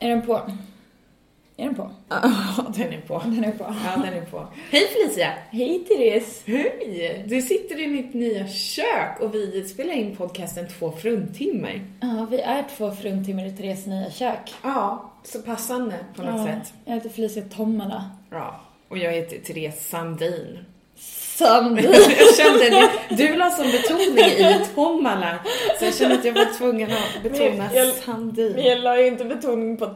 Är den på? Är den på? Ja, den är på. Den är på. Ja, den är på. Hej Felicia! Hej Therese! Hej! Du sitter i mitt nya kök och vi spelar in podcasten Två fruntimmer. Ja, vi är två fruntimmer i Therese nya kök. Ja, så passande på något sätt. Jag heter Felicia Tommala. Ja, och jag heter Therese Sandin. Sandin! jag kände det. Du la som betoning i Tomala, så jag kände att jag var tvungen att betona Men jag- Sandin. Men jag la ju inte betoning på.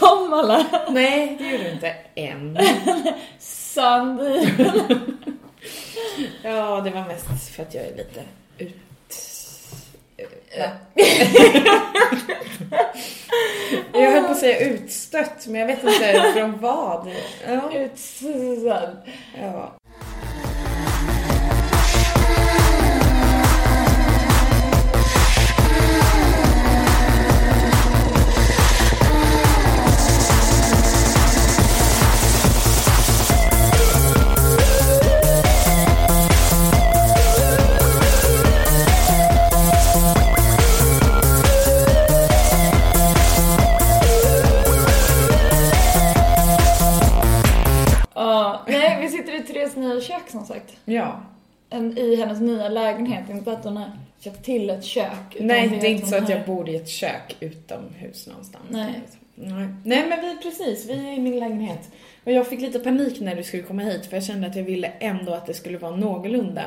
Tommala. Nej, det gjorde du inte än. Sandin. Ja, det var mest för att jag är lite ut... Ja. Jag höll på att säga utstött, men jag vet inte från vad. Ja. Utsedd. ja. Ja, Therese nya kök som sagt. Ja. En, I hennes nya lägenhet. Inte att hon har köpt till ett kök. Nej, det är inte så att jag bor i ett kök utomhus någonstans. Nej. Nej. Nej, men vi precis, vi är i min lägenhet. Och jag fick lite panik när du skulle komma hit för jag kände att jag ville ändå att det skulle vara någorlunda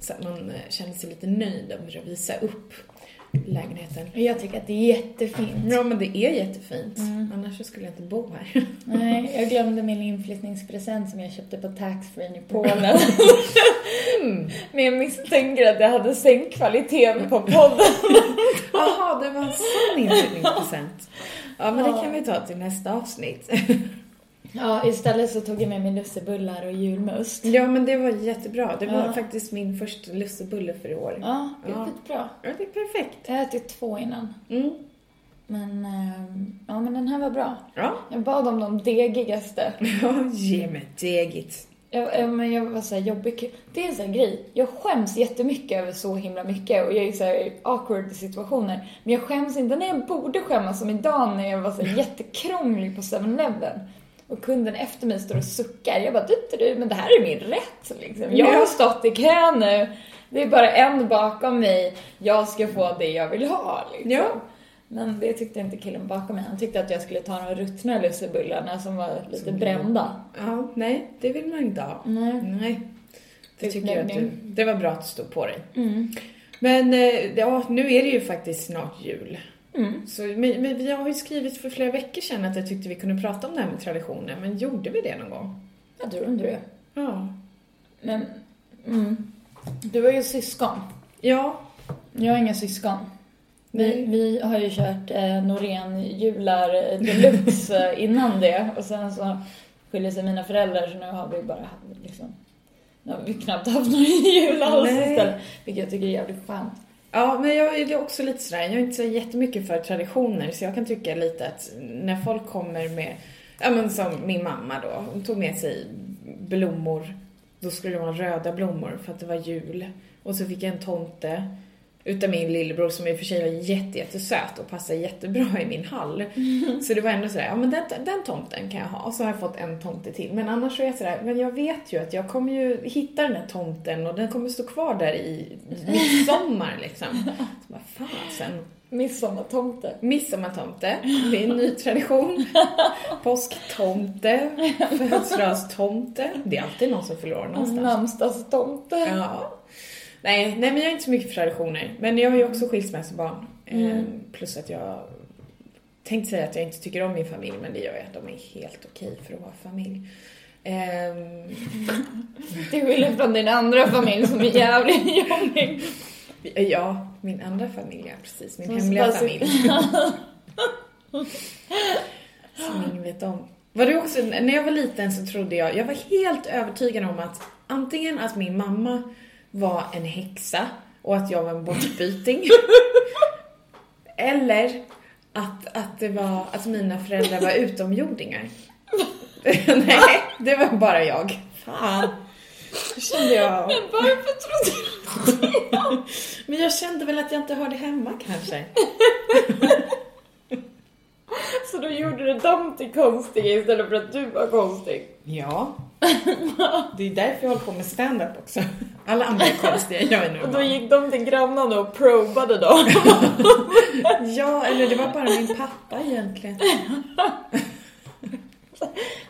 så att man eh, kände sig lite nöjd över att visa upp lägenheten. Jag tycker att det är jättefint. Ja, men det är jättefint. Mm. Annars skulle jag inte bo här. Nej, jag glömde min inflyttningspresent som jag köpte på taxfree i Polen. Mm. Men jag misstänker att jag hade sänkt kvaliteten på podden. Jaha, det var en sån inflyttningspresent. Ja, men det kan vi ta till nästa avsnitt. Ja, istället så tog jag med mig lussebullar och julmust. Ja, men det var jättebra. Det var Ja. faktiskt min första lussebulle för i år. Ja, det är Ja. skitbra. Ja, det är perfekt. Jag har ätit två innan. Mm. Men, ehm, ja men den här var bra. Ja. Jag bad om de degigaste. Ja, ge mig degigt. Jag, men jag var så här jobbig. Det är en sån grej. Jag skäms jättemycket över så himla mycket och jag är så här awkward i situationer. Men jag skäms inte när jag borde skämmas som idag när jag var så här jättekrånglig på 7-Eleven. Och kunden efter mig står och suckar. Jag bara, du, du, du, men det här är min rätt liksom. Jag har stått i kö nu. Det är bara en bakom mig. Jag ska få det jag vill ha liksom. Ja. Men det tyckte inte killen bakom mig. Han tyckte att jag skulle ta de ruttna lussebullarna som var lite Som- brända. Ja, nej, det vill man inte ha. Nej. Nej. Det tycker jag att du, det var bra att du stod på dig. Mm. Men eh, ja, nu är det ju faktiskt snart jul. Mm. Så, men, men vi har ju skrivit för flera veckor sedan att jag tyckte vi kunde prata om det här med traditioner, men gjorde vi det någon gång? Jag tror inte det. Ja. Men, mm. Du har ju syskon. Ja. Jag har inga syskon. Vi, vi har ju kört eh, Norén-jular eh, deluxe eh, innan det och sen så skiljer sig mina föräldrar så nu har vi bara liksom nu har vi knappt haft någon jul alls istället. Vilket jag tycker är jävligt skönt. Ja, men jag är också lite sådär, jag är inte så jättemycket för traditioner så jag kan tycka lite att när folk kommer med, ja men som min mamma då, hon tog med sig blommor. Då skulle det vara röda blommor för att det var jul. Och så fick jag en tomte utav min lillebror som i och för sig var jätte, jättesöt och passade jättebra i min hall. Så det var ändå sådär, ja men den, den tomten kan jag ha. Och så har jag fått en tomte till. Men annars så är jag sådär, men jag vet ju att jag kommer ju hitta den här tomten och den kommer stå kvar där i midsommar liksom. Så bara, fasen. Midsommartomte. Midsommartomte, det är en ny tradition. Påsktomte, födelsedagstomte. Det är alltid någon som förlorar någonstans. Namnsdagstomte. Ja. Nej, nej, men jag är inte så mycket för traditioner. Men jag har ju också skilsmässobarn. Mm. Eh, plus att jag tänkte säga att jag inte tycker om min familj, men det gör jag. De är helt okej för att vara familj. Ehm, Till skillnad från din andra familj som är jävligt jobbig. ja, min andra familj, ja precis. Min hemliga familj. Som ingen vet om. Var det också, när jag var liten så trodde jag, jag var helt övertygad om att antingen att min mamma var en häxa och att jag var en bortbyting. eller att, att det var, att mina föräldrar var utomjordingar. Nej, det var bara jag. Fan. Då kände jag... Men varför trodde du det? Men jag kände väl att jag inte hörde hemma kanske. till konstiga istället för att du var konstig. Ja. Det är därför jag håller på med stand-up också. Alla andra är konstiga, jag är Och då gick de till grannarna och probade dem. Ja, eller det var bara min pappa egentligen.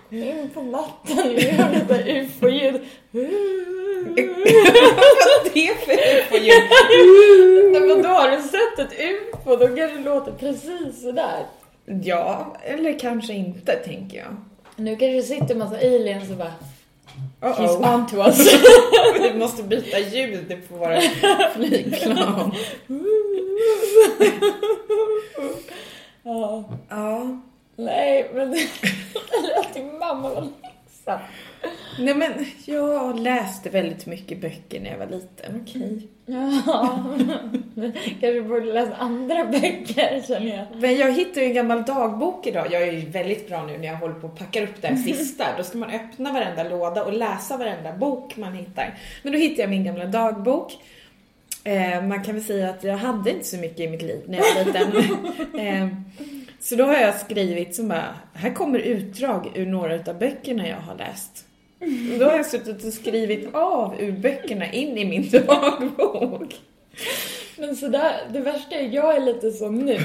Nu på natten, jag lite ufo-ljud. Vad det för ufo-ljud? Nej men då har du sett ett ufo, då kanske det låter precis sådär. Ja, eller kanske inte, tänker jag. Nu kanske det sitter en massa aliens och bara Uh He's -oh. on to us. Vi måste byta ljud på våra flygplan. ja. Ja. Nej men lät din mamma var ledsen. Nej men, jag läste väldigt mycket böcker när jag var liten, okej. Ja. kanske borde läsa andra böcker känner jag. Men jag hittade ju en gammal dagbok idag. Jag är ju väldigt bra nu när jag håller på att packa upp här sista. Då ska man öppna varenda låda och läsa varenda bok man hittar. Men då hittade jag min gamla dagbok. Eh, man kan väl säga att jag hade inte så mycket i mitt liv när jag var liten. eh, så då har jag skrivit som bara, här kommer utdrag ur några utav böckerna jag har läst. Och Då har jag suttit och skrivit av ur böckerna in i min dagbok. Men sådär, det värsta är jag är lite som nu.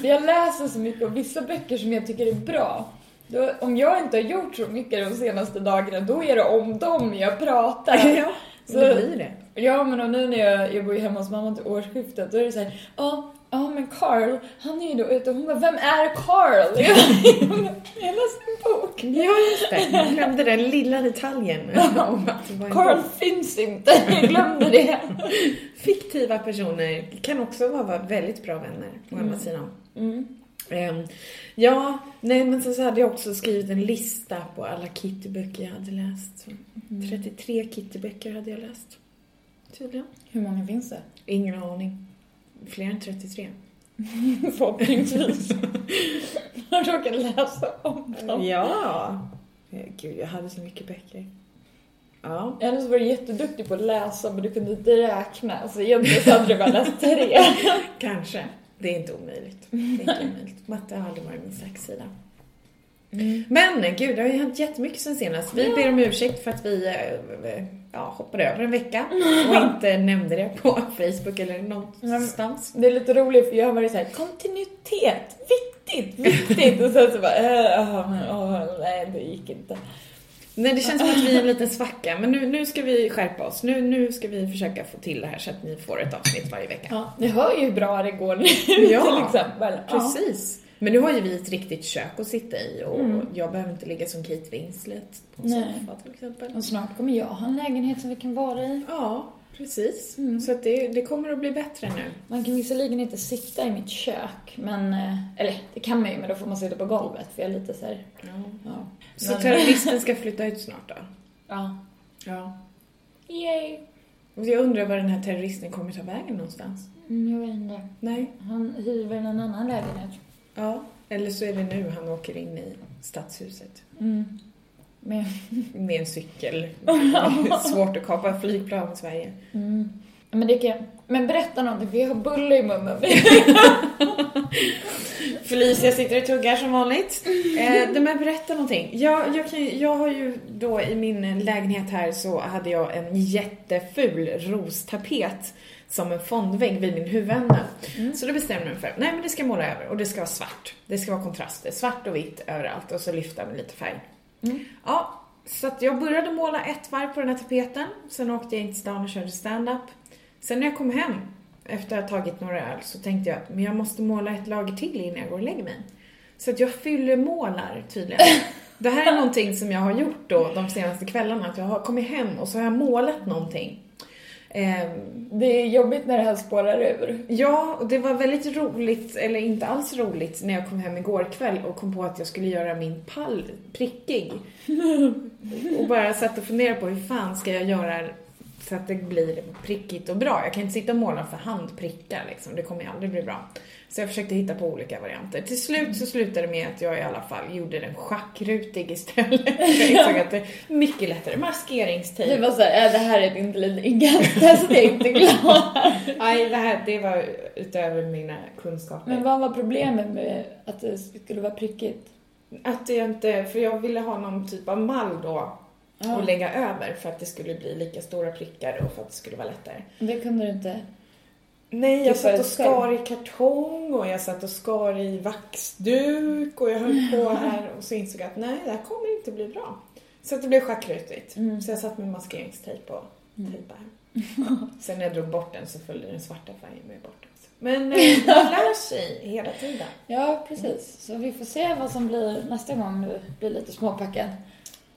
För jag läser så mycket av vissa böcker som jag tycker är bra. Då, om jag inte har gjort så mycket de senaste dagarna, då är det om dem jag pratar. Ja, så det blir det. Ja, men och nu när jag, jag bor ju hemma hos mamma till årsskiftet, då är det såhär, ja, ja men Carl, han är ju då ute och hon bara, vem är Carl? Jag, jag läste en bok. Ja, just det. Jag glömde den lilla detaljen. om att det var en Carl bok. finns inte, jag glömde det. Fiktiva personer kan också vara väldigt bra vänner, å andra sidan. Mm. Ehm, ja, nej men sen så hade jag också skrivit en lista på alla Kitty-böcker jag hade läst. Så 33 Kitty-böcker hade jag läst. Tydligen. Hur många finns det? Ingen aning. Fler än 33. Förhoppningsvis. Jag råkade läsa om dem. Ja! Eh, Gud, jag hade så mycket böcker. Ja. Eller så var du jätteduktig på att läsa men du kunde inte räkna. Så egentligen så hade du bara läst tre. Kanske. Det är inte omöjligt. Det är inte omöjligt. Matte har aldrig varit min starka sida. Men gud, det har ju hänt jättemycket sen senast. Vi ber om ursäkt för att vi eh, ja, hoppade över en vecka och inte nämnde det på Facebook eller någonstans. Det är lite roligt för jag har varit såhär, kontinuitet, viktigt, viktigt. Och sen så bara, äh, ja, åh, nej det gick inte. Nej, det känns som att vi är en liten svacka, men nu, nu ska vi skärpa oss. Nu, nu ska vi försöka få till det här så att ni får ett avsnitt varje vecka. Ja, ni hör ju hur bra det går nu Ja, till exempel. Precis. Men nu har ju vi ett riktigt kök att sitta i och jag behöver inte ligga som Kate Winslet på en Nej. soffa till exempel. Och snart kommer jag ha en lägenhet som vi kan vara i. Ja, precis. Så att det, det kommer att bli bättre nu. Man kan visserligen inte sitta i mitt kök, men... eh, Eller det kan man ju, men då får man sitta på golvet för jag är lite såhär... Ja. Ja. Så Men- terroristen ska flytta ut snart då? Ja. Ja. Yay! Och jag undrar var den här terroristen kommer ta vägen någonstans? Mm, jag vet inte. Nej. Han hyr väl en annan lägenhet. Ja. Eller så är det nu han åker in i stadshuset. Mm. Men, Med en cykel. Svårt att kapa flygplan i Sverige. mm. Men det kan Men berätta någonting, jag har bulle i munnen. Felicia sitter och tuggar som vanligt. Eh, men berätta någonting. Jag, jag, kan, jag har ju då i min lägenhet här så hade jag en jätteful rostapet som en fondvägg vid min huvudände. Så då bestämde jag mig för, nej men det ska jag måla över och det ska vara svart. Det ska vara kontraster, svart och vitt överallt och så lyfta med lite färg. Ja, så att jag började måla ett varv på den här tapeten. Sen åkte jag in till stan och körde stand-up. Sen när jag kom hem efter att ha tagit några öl så tänkte jag men jag måste måla ett lager till innan jag går och lägger mig. Så att jag fyller målar tydligen. Det här är någonting som jag har gjort då de senaste kvällarna. Att jag har kommit hem och så har jag målat någonting. Ehm, Det är jobbigt när det här spårar ur. Ja, och det var väldigt roligt, eller inte alls roligt, när jag kom hem igår kväll och kom på att jag skulle göra min pall prickig. Och bara satt och funderade på hur fan ska jag göra så att det blir prickigt och bra. Jag kan inte sitta och måla för handprickar liksom, det kommer ju aldrig bli bra. Så jag försökte hitta på olika varianter. Till slut så slutade det med att jag i alla fall gjorde den schackrutig istället. Jag insåg att det är mycket lättare. Det Maskeringstejp. var såhär, äh, det här är ett intelligenstest, jag är inte klar. Nej, det här det var utöver mina kunskaper. Men vad var problemet med att det skulle vara prickigt? Att jag inte, för jag ville ha någon typ av mall då Ja. att lägga över för att det skulle bli lika stora prickar och för att det skulle vara lättare. Det kunde du inte. Nej, jag satt och skar i kartong och jag satt och skar i vaxduk och jag höll på här och så insåg jag att nej, det här kommer inte bli bra. Så det blev schackrutigt. Mm. Så jag satt med maskeringstejp och Mm. tejpade. Sen när jag drog bort den så följde den svarta färgen med bort också. Men eh, man lär sig hela tiden. Ja, precis. Så vi får se vad som blir nästa gång du blir lite småpackad.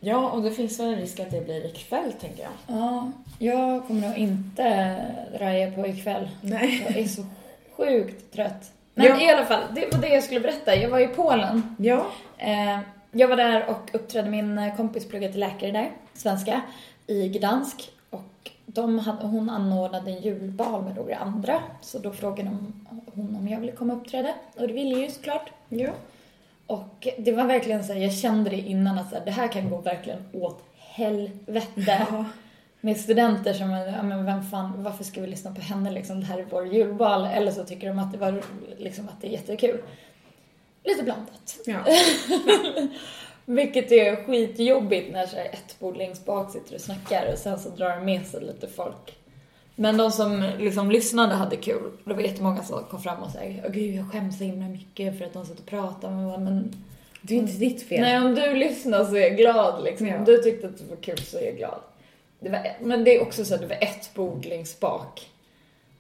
Ja, och det finns väl en risk att det blir ikväll, tänker jag. Ja, jag kommer nog inte raja på ikväll. Nej. Jag är så sjukt trött. Men Ja. i alla fall, det var det jag skulle berätta. Jag var i Polen. Ja. Eh, jag var där och uppträdde. Min kompis pluggade till läkare där, svenska, i Gdansk. Och de hade, hon anordnade en julbal med några andra. Så då frågade de, hon om jag ville komma och uppträda. Och det ville jag ju såklart. Ja. Och det var verkligen så här, jag kände det innan att så här, det här kan gå verkligen åt helvete. Ja. Med studenter som, ja men vem fan, varför ska vi lyssna på henne liksom, det här är vår julbal. Eller så tycker de att det var, liksom att det är jättekul. Lite blandat. ja. Vilket är skitjobbigt när så här ett bord längst bak sitter och snackar och sen så drar de med sig lite folk. Men de som liksom lyssnade hade kul. Det var jättemånga som kom fram och sa Åh gud jag skäms så himla mycket för att de satt och pratade. Men, jag bara, men Det är inte ditt fel. nej om du lyssnar så är jag glad liksom. Ja. Om du tyckte att det var kul så är jag glad. Det var, men det är också så att det var ett bord längst bak.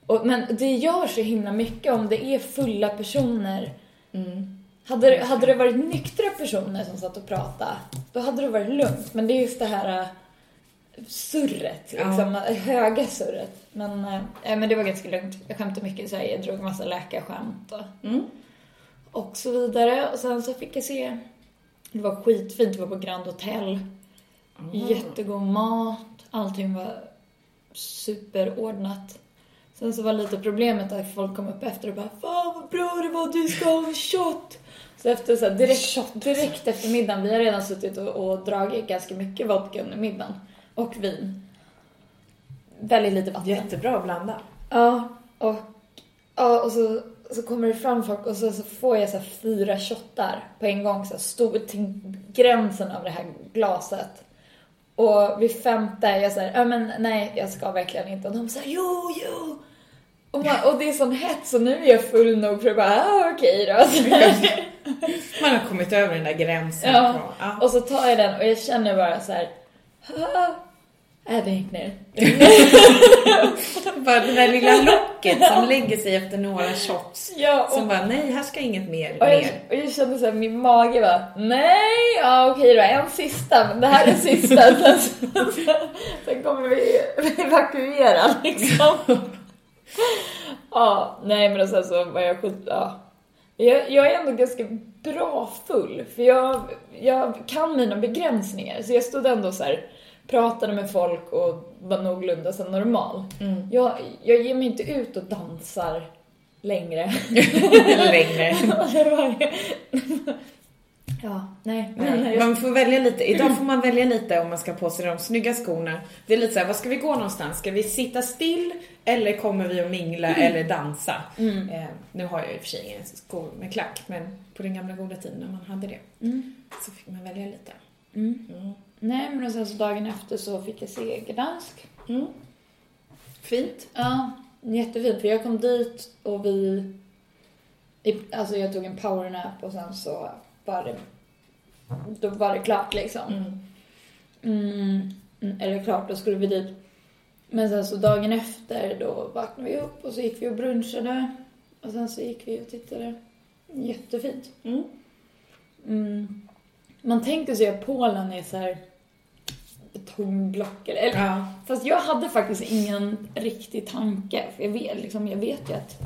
Och, men det gör så himla mycket om det är fulla personer Mm. hade, det- hade det varit nyktra personer som satt och pratade, då hade det varit lugnt. Men det är just det här surret, liksom, äh, höga surret. Men, äh, men det var ganska lugnt. Jag skämtade mycket så här, jag drog massa läkarskämt och, Mm. och så vidare. Och sen så fick jag se, det var skitfint, det var på Grand Hotel. Jättegod mat, allting var superordnat. Sen så var lite problemet att folk kom upp efter och bara Fan vad bra det var, du ska ha en shot! Så efter så här, direkt, direkt efter middagen, vi har redan suttit och, och dragit ganska mycket vodka under middagen. Och vin. Väldigt lite vatten. Jättebra att blanda. Ja, och, ja, och så, så kommer det fram folk och så, så får jag så här fyra shottar på en gång, så stor till gränsen av det här glaset. Och vid femte jag såhär, ja men nej jag ska verkligen inte. Och de säger jo, jo. Och, man, och det är sån hets och nu är jag full nog för att bara, ah, okej då. Så. Man har kommit över den där gränsen. Ja. Och så tar jag den och jag känner bara så här. Ah, äh, den gick ner. Bara det där lilla locket som lägger sig efter några shots. Ja, och Som bara, nej, här ska inget mer. Och jag, mer. och jag kände såhär, min mage var nej, ja okej då, en sista, men det här är sista. sen, sen, sen kommer vi evakuera liksom. Ja, nej men och sen så var jag skit, ja. Jag, jag är ändå ganska bra full, för jag, jag kan mina begränsningar. Så jag stod ändå så här, pratade med folk och var någorlunda så normal. Mm. Jag, jag ger mig inte ut och dansar längre. Längre. Ja, nej. men Nej, jag- Man får välja lite. Idag får man välja lite om man ska på sig de snygga skorna. Det är lite såhär, var ska vi gå någonstans? Ska vi sitta still eller kommer vi att mingla eller dansa? Mm. Eh, nu har jag i och för sig inga skor med klack, men på den gamla goda tiden när man hade det Mm. så fick man välja lite. Mm. Mm. Nej, men och sen så dagen efter så fick jag se Gdansk. Mm. Fint. Ja, jättefint. För jag kom dit och vi... Alltså jag tog en powernap och sen så var det... Då var det klart liksom. Mm. Mm, mm, eller klart, då skulle vi dit. Men sen så dagen efter då vaknade vi upp och så gick vi och brunchade. Och sen så gick vi och tittade. Jättefint. Mm. Mm. Man tänker sig att Polen är så här betongblock eller, eller Ja. Fast jag hade faktiskt ingen riktig tanke. För jag vet, liksom, jag vet ju att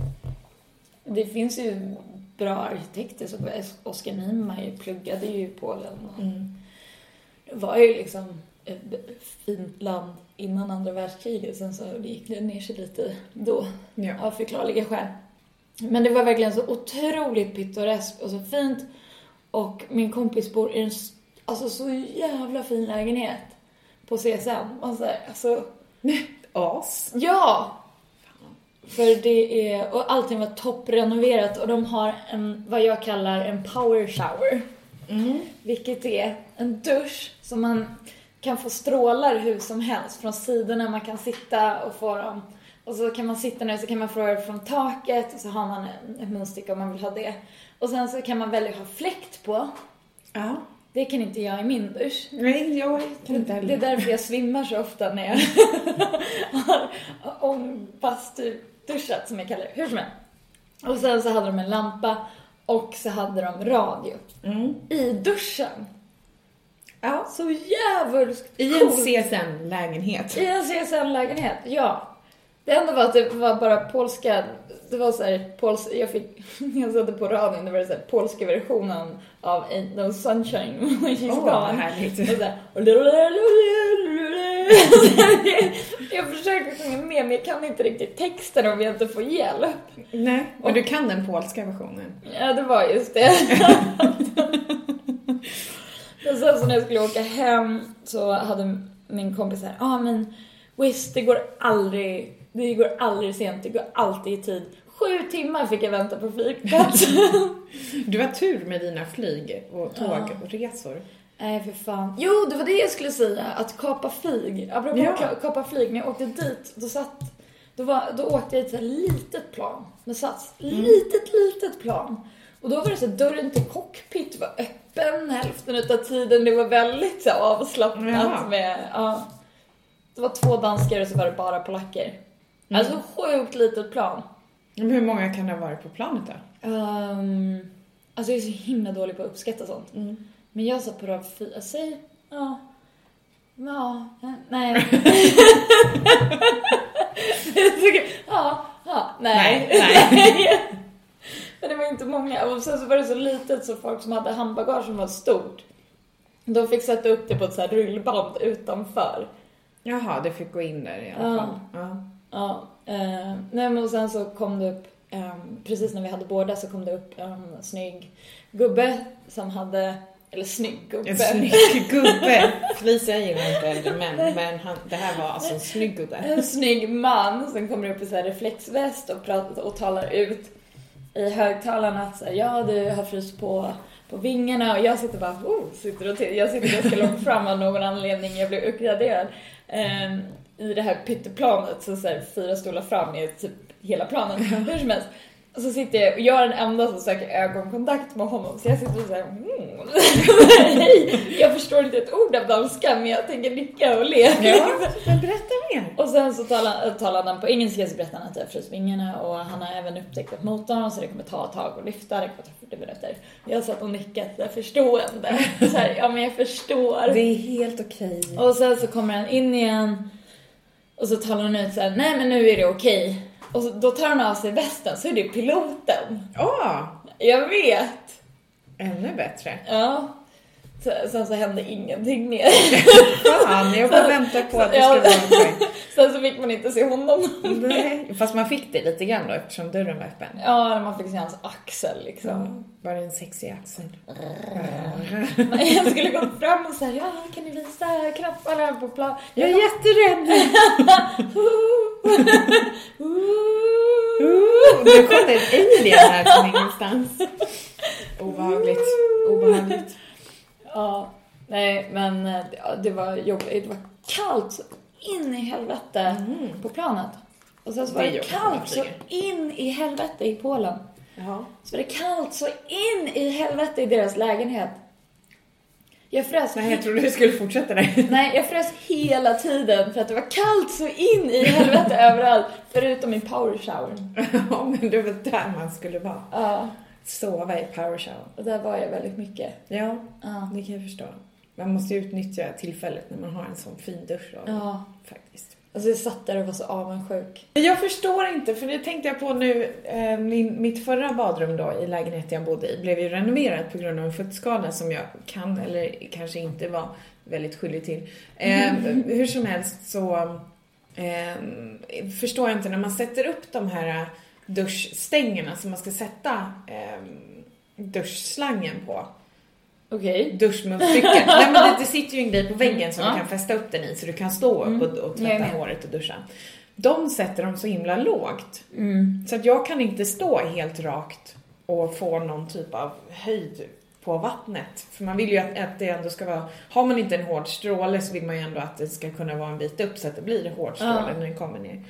det finns ju bra arkitekter. Så Oskar Niemeyer pluggade ju i Polen. Och Mm. det var ju liksom ett fint land innan andra världskriget. Sen så gick det ner sig lite då Ja. av förklarliga skäl. Men det var verkligen så otroligt pittoreskt och så fint. Och min kompis bor i en alltså, så jävla fin lägenhet på CSN. Så här, alltså, As. ja! För det är, och allting var topprenoverat och de har en, vad jag kallar en power shower. Vilket är en dusch som man kan få strålar hur som helst från sidorna. Man kan sitta och få dem. Och så kan man sitta ner så kan man få det från taket och så har man ett munstycke om man vill ha det. Och sen så kan man välja att ha fläkt på. Ja. Det kan inte jag i min dusch. Nej, jag kan inte Det är heller. därför jag svimmar så ofta när jag har ångbastu-duschat som jag kallar det. Hur som helst. Och sen så hade de en lampa och så hade de radio Mm. i duschen. Ja. Så jävligt I en. CSN-lägenhet. I en CSN-lägenhet, ja. Det enda var att det var bara polska, det var så här, pols, jag fick, jag satte på radion, det var så här, polska versionen av Ain't No Sunshine Åh, vad gone. härligt. Och så här, jag försöker sjunga med men jag kan inte riktigt texten om jag inte får hjälp. Nej, och du kan den polska versionen. Ja, det var just det. Men sen så när jag skulle åka hem så hade min kompis här, ja ah, men visst det går aldrig, det går aldrig sent, det går alltid i tid. Sju timmar fick jag vänta på flygplatsen. Du har tur med dina flyg och tågresor. Nej för fan. Jo, det var det jag skulle säga, att kapa flyg. Apropå Ja. ka- kapa flyg, när jag åkte dit, då satt, då, var, då åkte jag i ett litet plan med sats. Litet, litet plan. Och då var det så här, dörren till cockpit var öppen hälften utav tiden. Det var väldigt så avslappnat Jaha. med, ja. Det var två danskar och så var det bara polacker. Alltså sjukt litet plan. Men hur många kan det ha varit på planet då? Um, alltså jag är så himla dålig på att uppskatta sånt. Men jag satt på rad fyra, säg, ja, ja, eh, nej. Ja, ja, nej. Nej, Men det var inte många. Och sen så var det så litet så folk som hade handbagage som var stort, de fick sätta upp det på ett så här rullband utanför. Jaha, det fick gå in där i alla fall. Ja. Ja, eh, nej men och sen så kom det upp, ehm, precis när vi hade båda så kom det upp en snygg gubbe som hade, eller snygg gubbe. En snygg gubbe. Felicia gillar inte äldre män, men han, det här var alltså en snygg gubbe. En snygg man som kommer upp i så här reflexväst och, pratar, och talar ut i högtalarna att så här, ja du har fryst på, på vingarna och jag sitter bara, oh, sitter och jag sitter ganska långt fram av någon anledning, jag blev uppgraderad. Ehm, I det här pytteplanet, så, så här, fyra stolar fram i typ hela planen, hur som helst. Och så sitter jag, och jag är den enda som söker ögonkontakt med honom, så jag sitter och säger mm. Hej! Jag förstår inte ett ord av danska, men jag tänker nicka och le. Ja, men berätta mer. Och sen så talar, talar han på engelska så berättar han att jag har fryst vingarna och han har även upptäckt att motorn så det kommer ta ett tag att lyfta, det kommer ta 40 minuter. Jag satt och nickat så förstående. Så här, ja men jag förstår. Det är helt okej. Och sen så kommer han in igen och så talar han ut så här, nej men nu är det okej. Och så, då tar han av sig västen så är det piloten. Åh, Jag vet! ännu bättre. Ja. Sen så hände ingenting mer. Fan, jag bara väntar på att det ska vara okej. Sen så fick man inte se honom. Nej, Fast man fick det lite grann då eftersom dörren var öppen. Ja, man fick se hans axel liksom. Ja, bara en sexig axel. Nej, jag skulle gå fram och säga ja, kan ni visa knapparna på plan? Jag är jätterädd! Nu kom det en alien här från ingenstans. Obehagligt. Obehagligt. Ja, nej men eh, det var jobbigt. Det var kallt så in i helvete på planet. Och sen så var Det det kallt så in i helvete i Polen. Ja. Så var det kallt så in i helvete i deras lägenhet. Jag frös, Nej, jag trodde du skulle fortsätta där. nej, jag frös hela tiden för att det var kallt så in i helvete överallt. Förutom i power showern. Ja, men det var där man skulle vara. Ja, Sova i power shower. och där var jag väldigt mycket. Ja, Ja. det kan jag förstå. Man måste ju utnyttja tillfället när man har en sån fin dusch då, Ja, faktiskt. alltså jag satt där och var så avundsjuk. Jag förstår inte, för det tänkte jag på nu. Eh, min, mitt förra badrum då i lägenheten jag bodde i blev ju renoverat på grund av en fuktskada som jag kan eller kanske inte var väldigt skyldig till. Eh, hur som helst så eh, förstår jag inte när man sätter upp de här duschstängerna som man ska sätta eh, duschslangen på. Okej. Duschmunstycket. Nej men det, det sitter ju en grej på väggen som Ja. du kan fästa upp den i så du kan stå upp och, och är tvätta med. håret och duscha. De sätter dem så himla lågt. Mm. Så att jag kan inte stå helt rakt och få någon typ av höjd på vattnet. För man vill ju att, att det ändå ska vara, har man inte en hård stråle så vill man ju ändå att det ska kunna vara en bit upp så att det blir hård stråle Ja. när den kommer ner.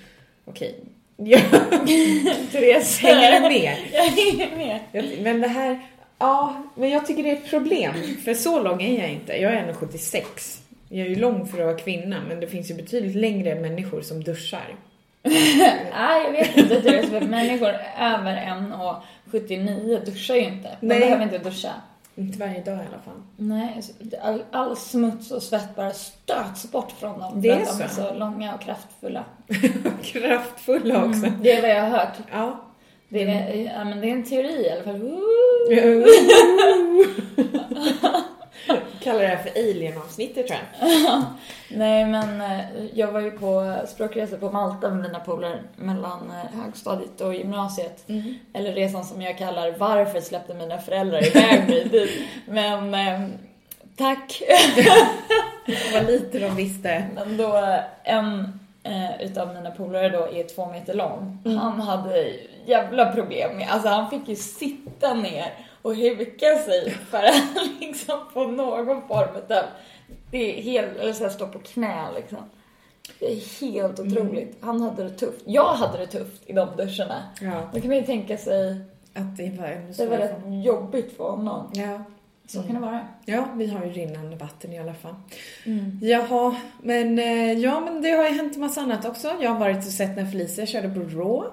Okej. Ja, Therese. hänger du med? Jag hänger med. Men det här, ja, men jag tycker det är ett problem. För så lång är jag inte. Jag är 1,76. Jag är ju lång för att vara kvinna, men det finns ju betydligt längre människor som duschar. Nej, jag vet inte Therese, för människor över 1,79 duschar ju inte. De Nej. behöver inte duscha. Inte varje dag i alla fall. Nej, alltså, all, all smuts och svett bara stöts bort från dem. Det är att de är så. så långa och kraftfulla. Kraftfulla också. Mm, det är vad jag har hört. Ja. Det är, ja, men det är en teori i alla fall. Kallar det här för alien-avsnittet tror jag. Nej, men eh, jag var ju på språkresa på Malta med mina polare mellan eh, högstadiet och gymnasiet. Eller resan som jag kallar Varför släppte mina föräldrar iväg mig dit? Men eh, tack! Vad lite de visste. Men då en eh, utav mina polare då är två meter lång. Han hade jävla problem med, alltså han fick ju sitta ner och huka sig för att liksom få någon form av, det är helt, eller så här, stå på knä liksom. Det är helt otroligt. Han hade det tufft. Jag hade det tufft i de duscharna. Ja, Då kan man ju tänka sig, att det var det var rätt jobbigt för honom. Ja. Så kan det vara. ja, vi har ju rinnande vatten i alla fall. Jaha, men eh, ja, men det har ju hänt massa annat också. Jag har varit och sett när Felicia körde på Raw.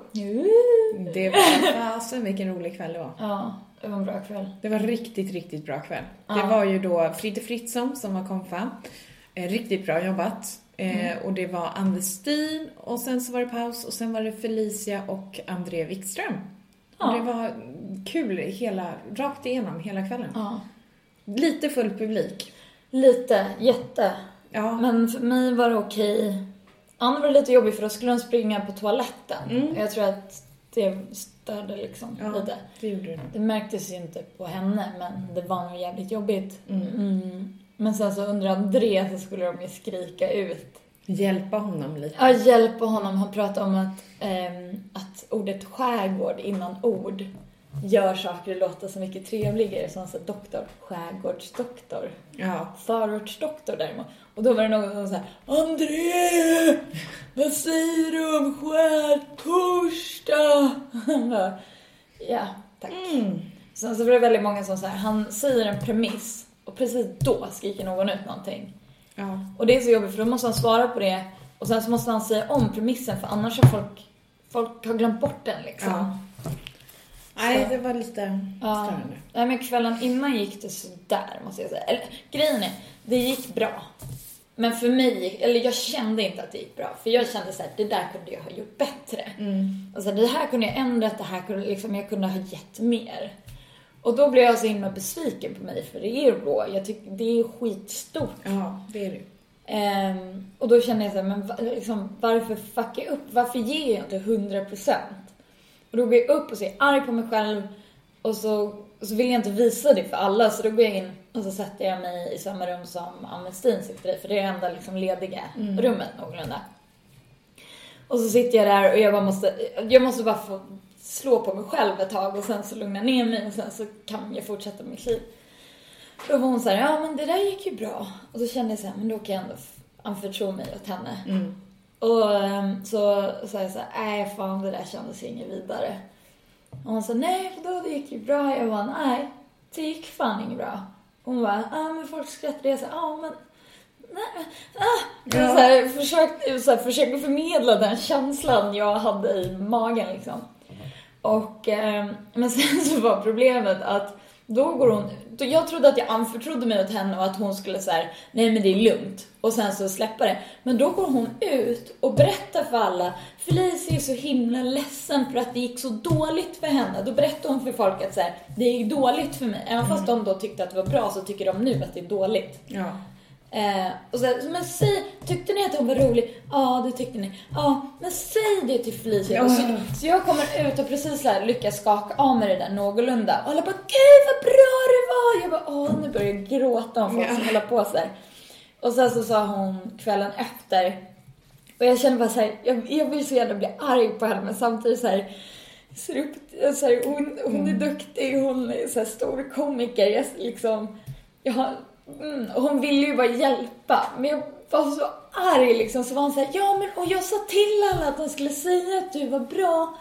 Det var fasen vilken rolig kväll det var. Ja, det var en bra kväll. Det var riktigt, riktigt bra kväll. Det Ja. var ju då Fritte Fritzson som var konfa. Eh, riktigt bra jobbat. Eh, Och det var Anders Stin och sen så var det paus och sen var det Felicia och André Wikström. Ja. Och det var kul hela, rakt igenom hela kvällen. Ja. Lite full publik. Lite, jätte. Ja. Men för mig var det okej. Anna var lite jobbig för då skulle hon springa på toaletten. Mm. Jag tror att det störde liksom Ja. lite. det gjorde nog. Det märktes ju inte på henne men det var nog jävligt jobbigt. Mm. Mm. Men sen så under André så skulle de ju skrika ut. Hjälpa honom lite. Ja, hjälpa honom. Han pratade om att, ehm, att ordet skärgård innan ord gör saker låta så mycket trevligare. Så han sa doktor, skärgårdsdoktor. Ja. Förortsdoktor däremot. Och då var det någon som sa André! Vad säger du om skärtorsdag? Han bara, ja, tack. Mm. Sen så var det väldigt många som sa han säger en premiss och precis då skriker någon ut någonting. Ja. Och det är så jobbigt för då måste han svara på det och sen så måste han säga om premissen för annars har folk, folk har glömt bort den liksom. ja. Nej, det var lite Ja. störande. Nej men kvällen innan gick det sådär måste jag säga. Eller grejen är, det gick bra. Men för mig, eller jag kände inte att det gick bra. För jag kände såhär, det där kunde jag ha gjort bättre. Mm. Alltså det här kunde jag ändrat, det här kunde liksom, jag kunde ha gett mer. Och då blev jag så himla besviken på mig för det är bra. Jag tycker det är skitstort. Ja, det är det. Ehm, och då kände jag så här, men va, liksom, varför fuckar jag upp? Varför ger jag inte 100%? Och då går jag upp och ser arg på mig själv och så, och så vill jag inte visa det för alla så då går jag in och så sätter jag mig i samma rum som Amnestin sitter i för det är det enda liksom lediga rummet någorlunda. Och så sitter jag där och jag bara måste, jag måste bara få slå på mig själv ett tag och sen så lugna ner mig och sen så kan jag fortsätta mitt liv. Då var hon så här, ja men det där gick ju bra. Och så kände jag så här, men då kan jag ändå anförtro mig åt henne. Mm. Och ehm, så sa jag så nej fan det där kändes inget vidare. Och hon sa, nej vadå det gick ju bra. Jag bara, nej det gick fan inget bra. Hon bara, ja men folk skrattade. Jag sa, ja men nej, ah. Ja. Så här, försökte, så här, försökte förmedla den känslan jag hade i magen liksom. Och, ehm, men sen så var problemet att då går hon, då jag trodde att jag anförtrodde mig åt henne och att hon skulle säga nej men det är lugnt och sen så släppa det. Men då går hon ut och berättar för alla, Felicia är så himla ledsen för att det gick så dåligt för henne. Då berättar hon för folk att så här, det gick dåligt för mig. Även fast de då tyckte att det var bra så tycker de nu att det är dåligt. Ja. Eh, och så, men säg, tyckte ni att hon var rolig? Ja, det tyckte ni. Ja, men säg det till Felicia. Ja. Så, så jag kommer ut och precis så här lyckas skaka av mig det där någorlunda. Och alla bara, gud vad bra det var! Jag bara, åh, nu börjar jag gråta om folk som Ja. håller på så här. Och sen så sa hon kvällen efter, och jag kände bara så här, jag, jag vill så gärna bli arg på henne men samtidigt så här, ser upp, så här, hon, hon Mm. är duktig, hon är så här, stor komiker. Jag, liksom, jag har, mm, och hon ville ju bara hjälpa, men jag var så arg liksom. Så var hon så här, ja men och jag sa till alla att de skulle säga att du var bra.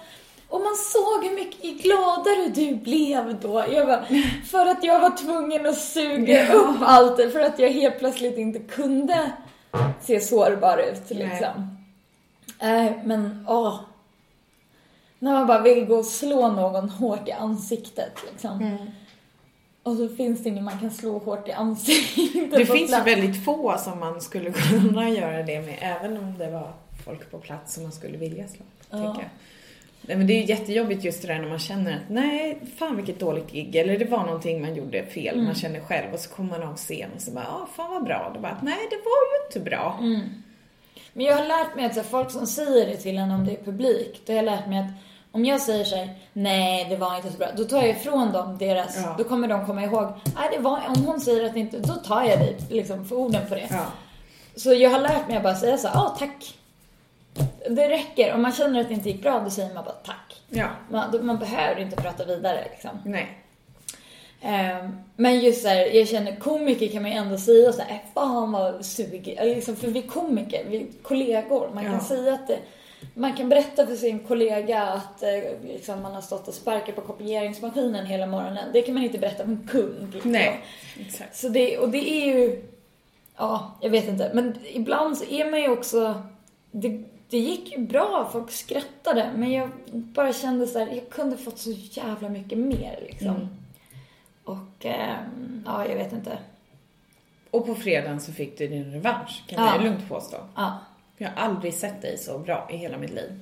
Och man såg hur mycket gladare du blev då. Jag bara, för att jag var tvungen att suga Ja. upp allt för att jag helt plötsligt inte kunde se sårbar ut liksom. Nej, men åh. När man bara vill gå och slå någon hårt i ansiktet liksom. Mm. Och så finns det ingen man kan slå hårt i ansiktet. Det finns ju plats. väldigt få som man skulle kunna göra det med, även om det var folk på plats som man skulle vilja slå. Ja. Nej, men det är ju jättejobbigt just det där när man känner att nej, fan vilket dåligt gig, eller det var någonting man gjorde fel, Mm. man känner själv och så kommer man av scen och så bara, ja, fan vad bra. Då bara, nej, det var ju inte bra. Mm. Men jag har lärt mig att så folk som säger det till en om det är publik, då har jag lärt mig att om jag säger så här, nej det var inte så bra, då tar jag ifrån dem deras, Ja. då kommer de komma ihåg, nej det var, om hon säger att det inte, då tar jag dig liksom för orden på det. Ja. Så jag har lärt mig att bara säga så här, ja tack. Det räcker, om man känner att det inte gick bra, då säger man bara tack. ja, Man, då, man behöver inte prata vidare liksom. nej. Ehm, men just så här, jag känner komiker kan man ju ändå säga så här, "Äh, fan vad sug. Liksom, för vi är komiker, vi är kollegor. Man kan Ja. säga att det, man kan berätta för sin kollega att eh, liksom, man har stått och sparkat på kopieringsmaskinen hela morgonen. Det kan man inte berätta för en kund. Liksom. Nej, exakt. Så det, och det är ju, ja, jag vet inte. Men ibland så är man ju också, det, det gick ju bra, folk skrattade. Men jag bara kände så här, jag kunde fått så jävla mycket mer liksom. Mm. Och, ehm, ja, jag vet inte. Och på fredagen så fick du din revansch, kan Ja. ju lugnt påstå. Ja. Jag har aldrig sett dig så bra i hela mitt liv.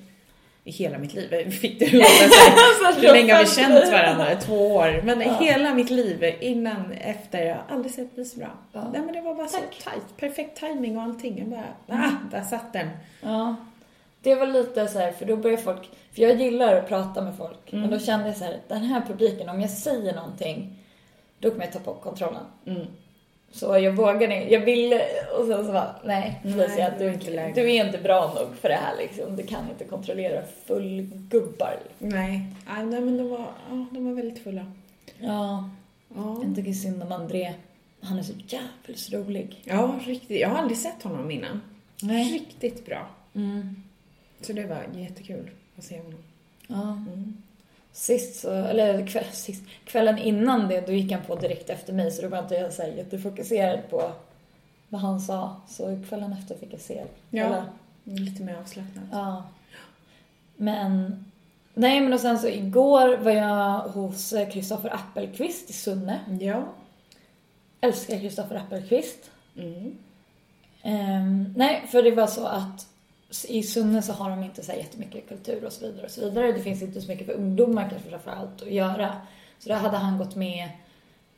I hela mitt liv fick det låta så här. Hur länge har vi känt varandra? Två år. Men Ja. hela mitt liv, innan, efter, jag har aldrig sett dig så bra. Ja. Nej men det var bara Tack. så tajt, perfekt timing och allting. Jag bara, ah, där satt den. ja. Det var lite så här, för då börjar folk, för jag gillar att prata med folk. Mm. Men då kände jag så här, den här publiken, om jag säger någonting, då kommer jag tappa kontrollen. Mm. Så jag vågade inte, jag ville och sen så bara, nej Felicia, du, du är inte bra nog för det här liksom. Du kan inte kontrollera fullgubbar. Nej, nej men de var, de var väldigt fulla. Ja, Ja. jag tycker synd om André. Han är så jävligt rolig. ja, riktigt. Jag har aldrig sett honom innan. Nej. Riktigt bra. Mm. Så det var jättekul att se honom. Ja. Mm. Sist så, eller kväll, sist, kvällen innan det, då gick han på direkt efter mig så då var inte jag så här jättefokuserad på vad han sa. Så kvällen efter fick jag se. Ja. Eller, Lite mer avslappnat. ja. Men, nej men och sen så igår var jag hos Kristoffer Appelqvist i Sunne. Ja. Älskar Kristoffer Appelqvist. Mm. Ehm, nej, för det var så att i Sunne så har de inte så här jättemycket kultur och så vidare och så vidare. Det finns inte så mycket för ungdomar kanske framför allt att göra. Så då hade han gått med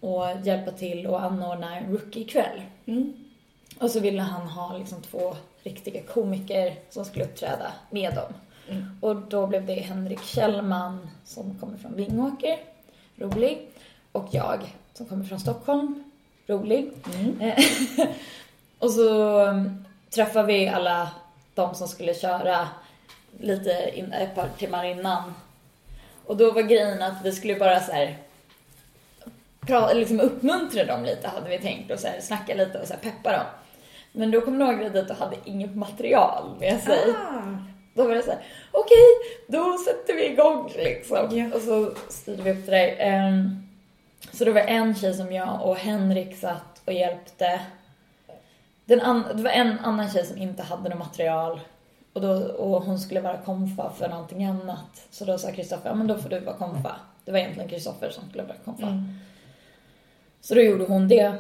och hjälpa till och anordna en rookie-kväll. Mm. Och så ville han ha liksom två riktiga komiker som skulle uppträda med dem. Mm. Och då blev det Henrik Kjellman som kommer från Vingåker, rolig. Och jag som kommer från Stockholm, rolig. Mm. Eh, och så um, träffade vi alla de som skulle köra lite in, ett par timmar innan. Och då var grejen att vi skulle bara så här pra, liksom uppmuntra dem lite hade vi tänkt och så här, snacka lite och så här, peppa dem. Men då kom några dit och hade inget material med sig. Ah. Då var det så här, okej, då sätter vi igång liksom. Ja. Och så styrde vi upp det där. Ehm, så det var en tjej som jag och Henrik satt och hjälpte. Den an- det var en annan tjej som inte hade något material. Och, då, och hon skulle vara konfa för någonting annat. Så då sa Kristoffer, ja men då får du vara konfa. Det var egentligen Kristoffer som skulle vara konfa. Mm. Så då gjorde hon det.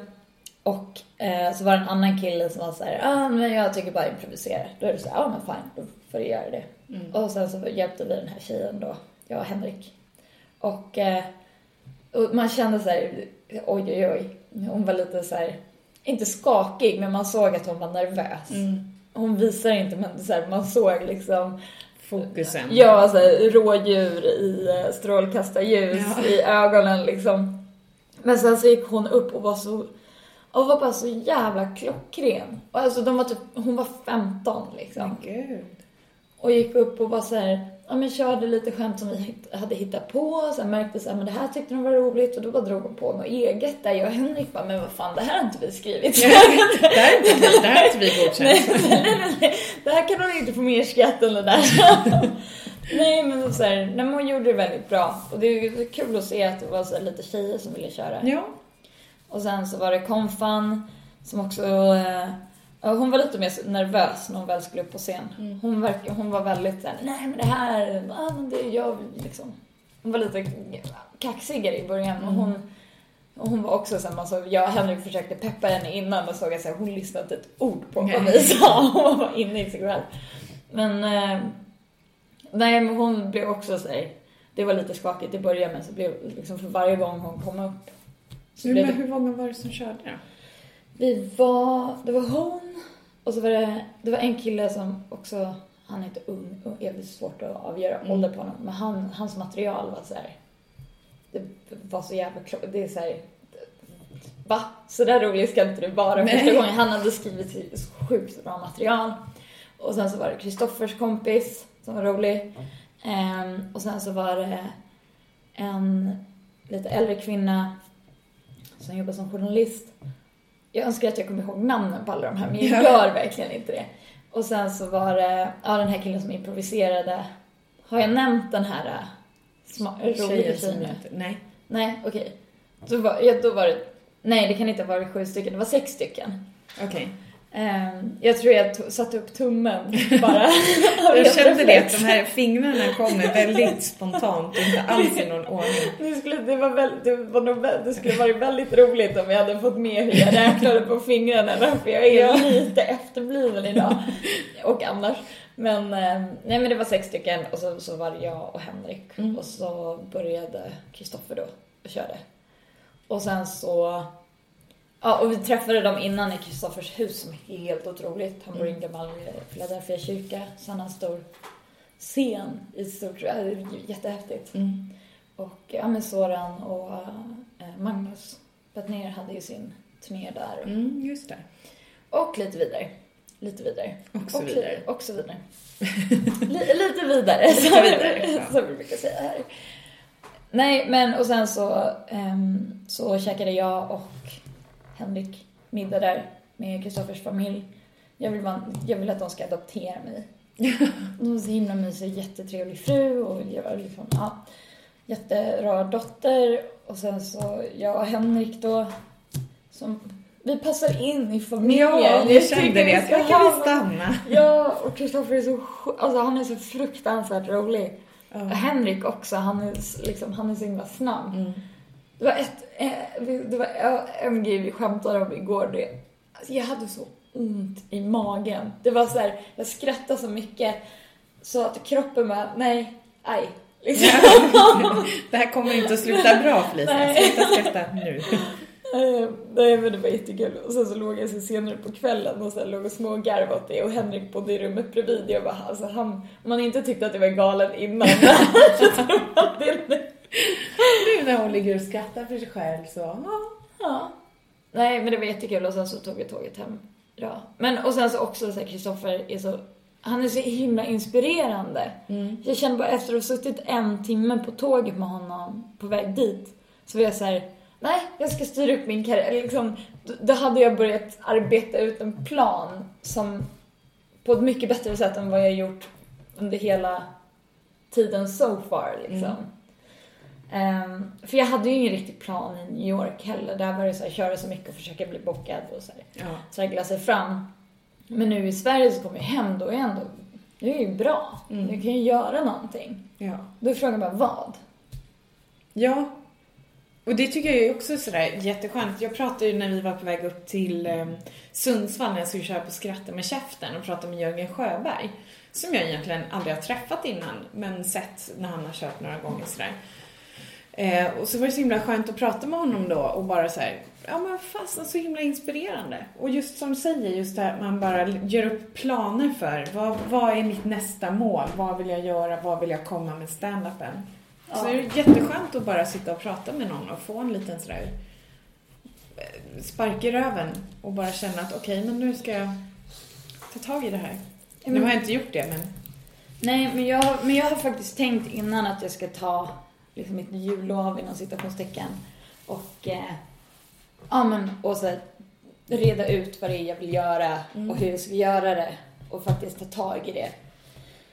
Och eh, så var det en annan kille som var så här, ah, men jag tycker bara improvisera. Då är det så här, ja men fine, då får du göra det. Mm. Och sen så hjälpte vi den här tjejen då, jag och Henrik. Och, eh, och man kände så här, oj oj oj. Hon var lite så här, inte skakig, men man såg att hon var nervös. Mm. Hon visar inte, men så här, man såg liksom, Fokusen. ja, så här, rådjur i eh, strålkastarljus Ja. i ögonen liksom. Men sen så gick hon upp och var så, och var bara så jävla klockren. Och alltså de var typ, hon var 15 liksom. Men gud. Och gick upp och var så här, ja, men körde lite skämt som vi hade hittat på. Sen märkte så här, men det här tyckte de var roligt och då bara drog hon på något eget där jag och Henrik bara, men vad fan, det här har inte vi skrivit. det, här, är inte- det här har inte vi godkänt. nej, nej, nej, det här kan hon inte få mer skratt än det där. nej, men så här, nej, hon gjorde det väldigt bra. Och det är kul att se att det var så lite tjejer som ville köra. Ja. Och sen så var det Konfan som också... Eh, hon var lite mer nervös när hon väl skulle upp på scen. Mm. Hon, verk, hon var väldigt såhär, nej men det här, ah, men det jag liksom. Hon var lite kaxigare i början och hon, och hon var också såhär, man såg, jag och Henrik försökte peppa henne innan och såg att hon lyssnade inte ett ord på vad vi sa. Hon var inne i sig själv. Men, eh, nej men hon blev också såhär, det var lite skakigt i början men så blev liksom för varje gång hon kom upp så Men blev det hur många var det som körde då? vi var, det var hon och så var det, det var en kille som också, han är inte ung, och är svårt att avgöra Mm. ålder på honom, men han, hans material var så här. det var så jävla klart, det är så här. va? Så där rolig ska inte du vara första gången. Han hade skrivit så sjukt bra material. Och sen så var det Kristoffers kompis som var rolig. Ehm, och sen så var det en lite äldre kvinna som jobbar som journalist. Jag önskar att jag kommer ihåg namnen på alla de här, men jag Ja. gör verkligen inte det. Och sen så var det, ja den här killen som improviserade. Har jag nämnt den här äh, roliga tjejen nu? Nej. Nej, okej. Då, var, ja, då var det, nej det kan inte ha varit sju stycken, det var sex stycken. Okej. Ehm, jag tror jag satte upp tummen bara. Jag kände det, att de här fingrarna kommer väldigt spontant och inte alls i någon ordning. Det skulle, det, var väl, det, var nog, det skulle varit väldigt roligt om jag hade fått med hur jag räknade på fingrarna för jag är Ja. lite efterbliven idag. Och annars. Men, eh, nej men det var sex stycken och så, så var jag och Henrik Mm. och så började Kristoffer då och körde. Och sen så, ja och vi träffade dem innan i Kristoffers hus som är helt otroligt. Han bor i en gammal eh, Philadelphia kyrka så han har en stor scen i stort, ja, det är jättehäftigt. Mm. Och ja, men Soran och eh, Magnus Bettner hade ju sin turné där. Mm, just det. Och lite vidare. Lite vidare. Och så vidare. Och så vidare. Li- lite vidare. Lite vidare. Som vi brukar säga här. Nej, men och sen så, um, så käkade jag och Henrik middag där med Kristoffers familj. Jag vill, bara, jag vill att de ska adoptera mig. De är så himla mysig, jättetrevlig fru och jag var liksom, ja, jätterar dotter. Och sen så jag och Henrik då, som, vi passar in i familjen. Ja, tycker kände det. ska Här kan vi stanna. Ja, och Kristoffer är så alltså han är så fruktansvärt rolig. Ja. Henrik också, han är, liksom, han är så himla snabb. Mm. Det var, ett, eh, det var en grej vi skämtade om igår. Det, alltså, jag hade så ont i magen. Det var så här, jag skrattade så mycket så att kroppen bara, nej, aj. Liksom. Det här kommer inte att sluta bra Felicia. Nej. Sluta skratta nu. Eh, Nej men det var jättekul. Och sen så låg jag så senare på kvällen och så låg och smågarvade åt det och Henrik bodde i rummet bredvid. Jag bara, alltså han, om man inte tyckte att det var galen innan så tror man det nu. Nu när hon ligger och skrattar för sig själv så... ja. Ja. Nej men det var jättekul och sen så tog vi tåget hem. Ja. Men och sen så också så här, Kristoffer är så, han är så himla inspirerande. Mm. Jag kände bara efter att ha suttit en timme på tåget med honom på väg dit så var jag så här, nej jag ska styra upp min karriär. Liksom, då- hade jag börjat arbeta ut en plan som på ett mycket bättre sätt än vad jag gjort under hela tiden so far liksom. Ehm, för jag hade ju ingen riktig plan i New York heller. Där var det så här, köra så mycket och försöka bli bockad och så här Ja. traggla sig fram. Men nu i Sverige så kommer jag hem, då är jag ändå, nu är ju bra. Mm. Nu kan jag göra någonting. ja. Då är frågan bara vad? Ja. Och det tycker jag är också sådär jätteskönt. Jag pratade ju när vi var på väg upp till eh, Sundsvall när jag skulle köra på Skratta med käften och prata med Jörgen Sjöberg. Som jag egentligen aldrig har träffat innan, men sett när han har kört några gånger sådär. Eh, och så var det så himla skönt att prata med honom då och bara så här, ja men fasen så himla inspirerande. Och just som du säger, just det här att man bara gör upp planer för vad, vad är mitt nästa mål? Vad vill jag göra? Vad vill jag komma med stand-upen? Så Ja. är det jätteskönt att bara sitta och prata med någon och få en liten sådär eh, spark i röven och bara känna att okej, men nu ska jag ta tag i det här. Ja, Nu har jag inte gjort det, men Nej, men jag, men jag har faktiskt tänkt innan att jag ska ta liksom mitt jullov inom citationstecken och, eh, ja men, och så här, reda ut vad det är jag vill göra och hur jag ska göra det och faktiskt ta tag i det.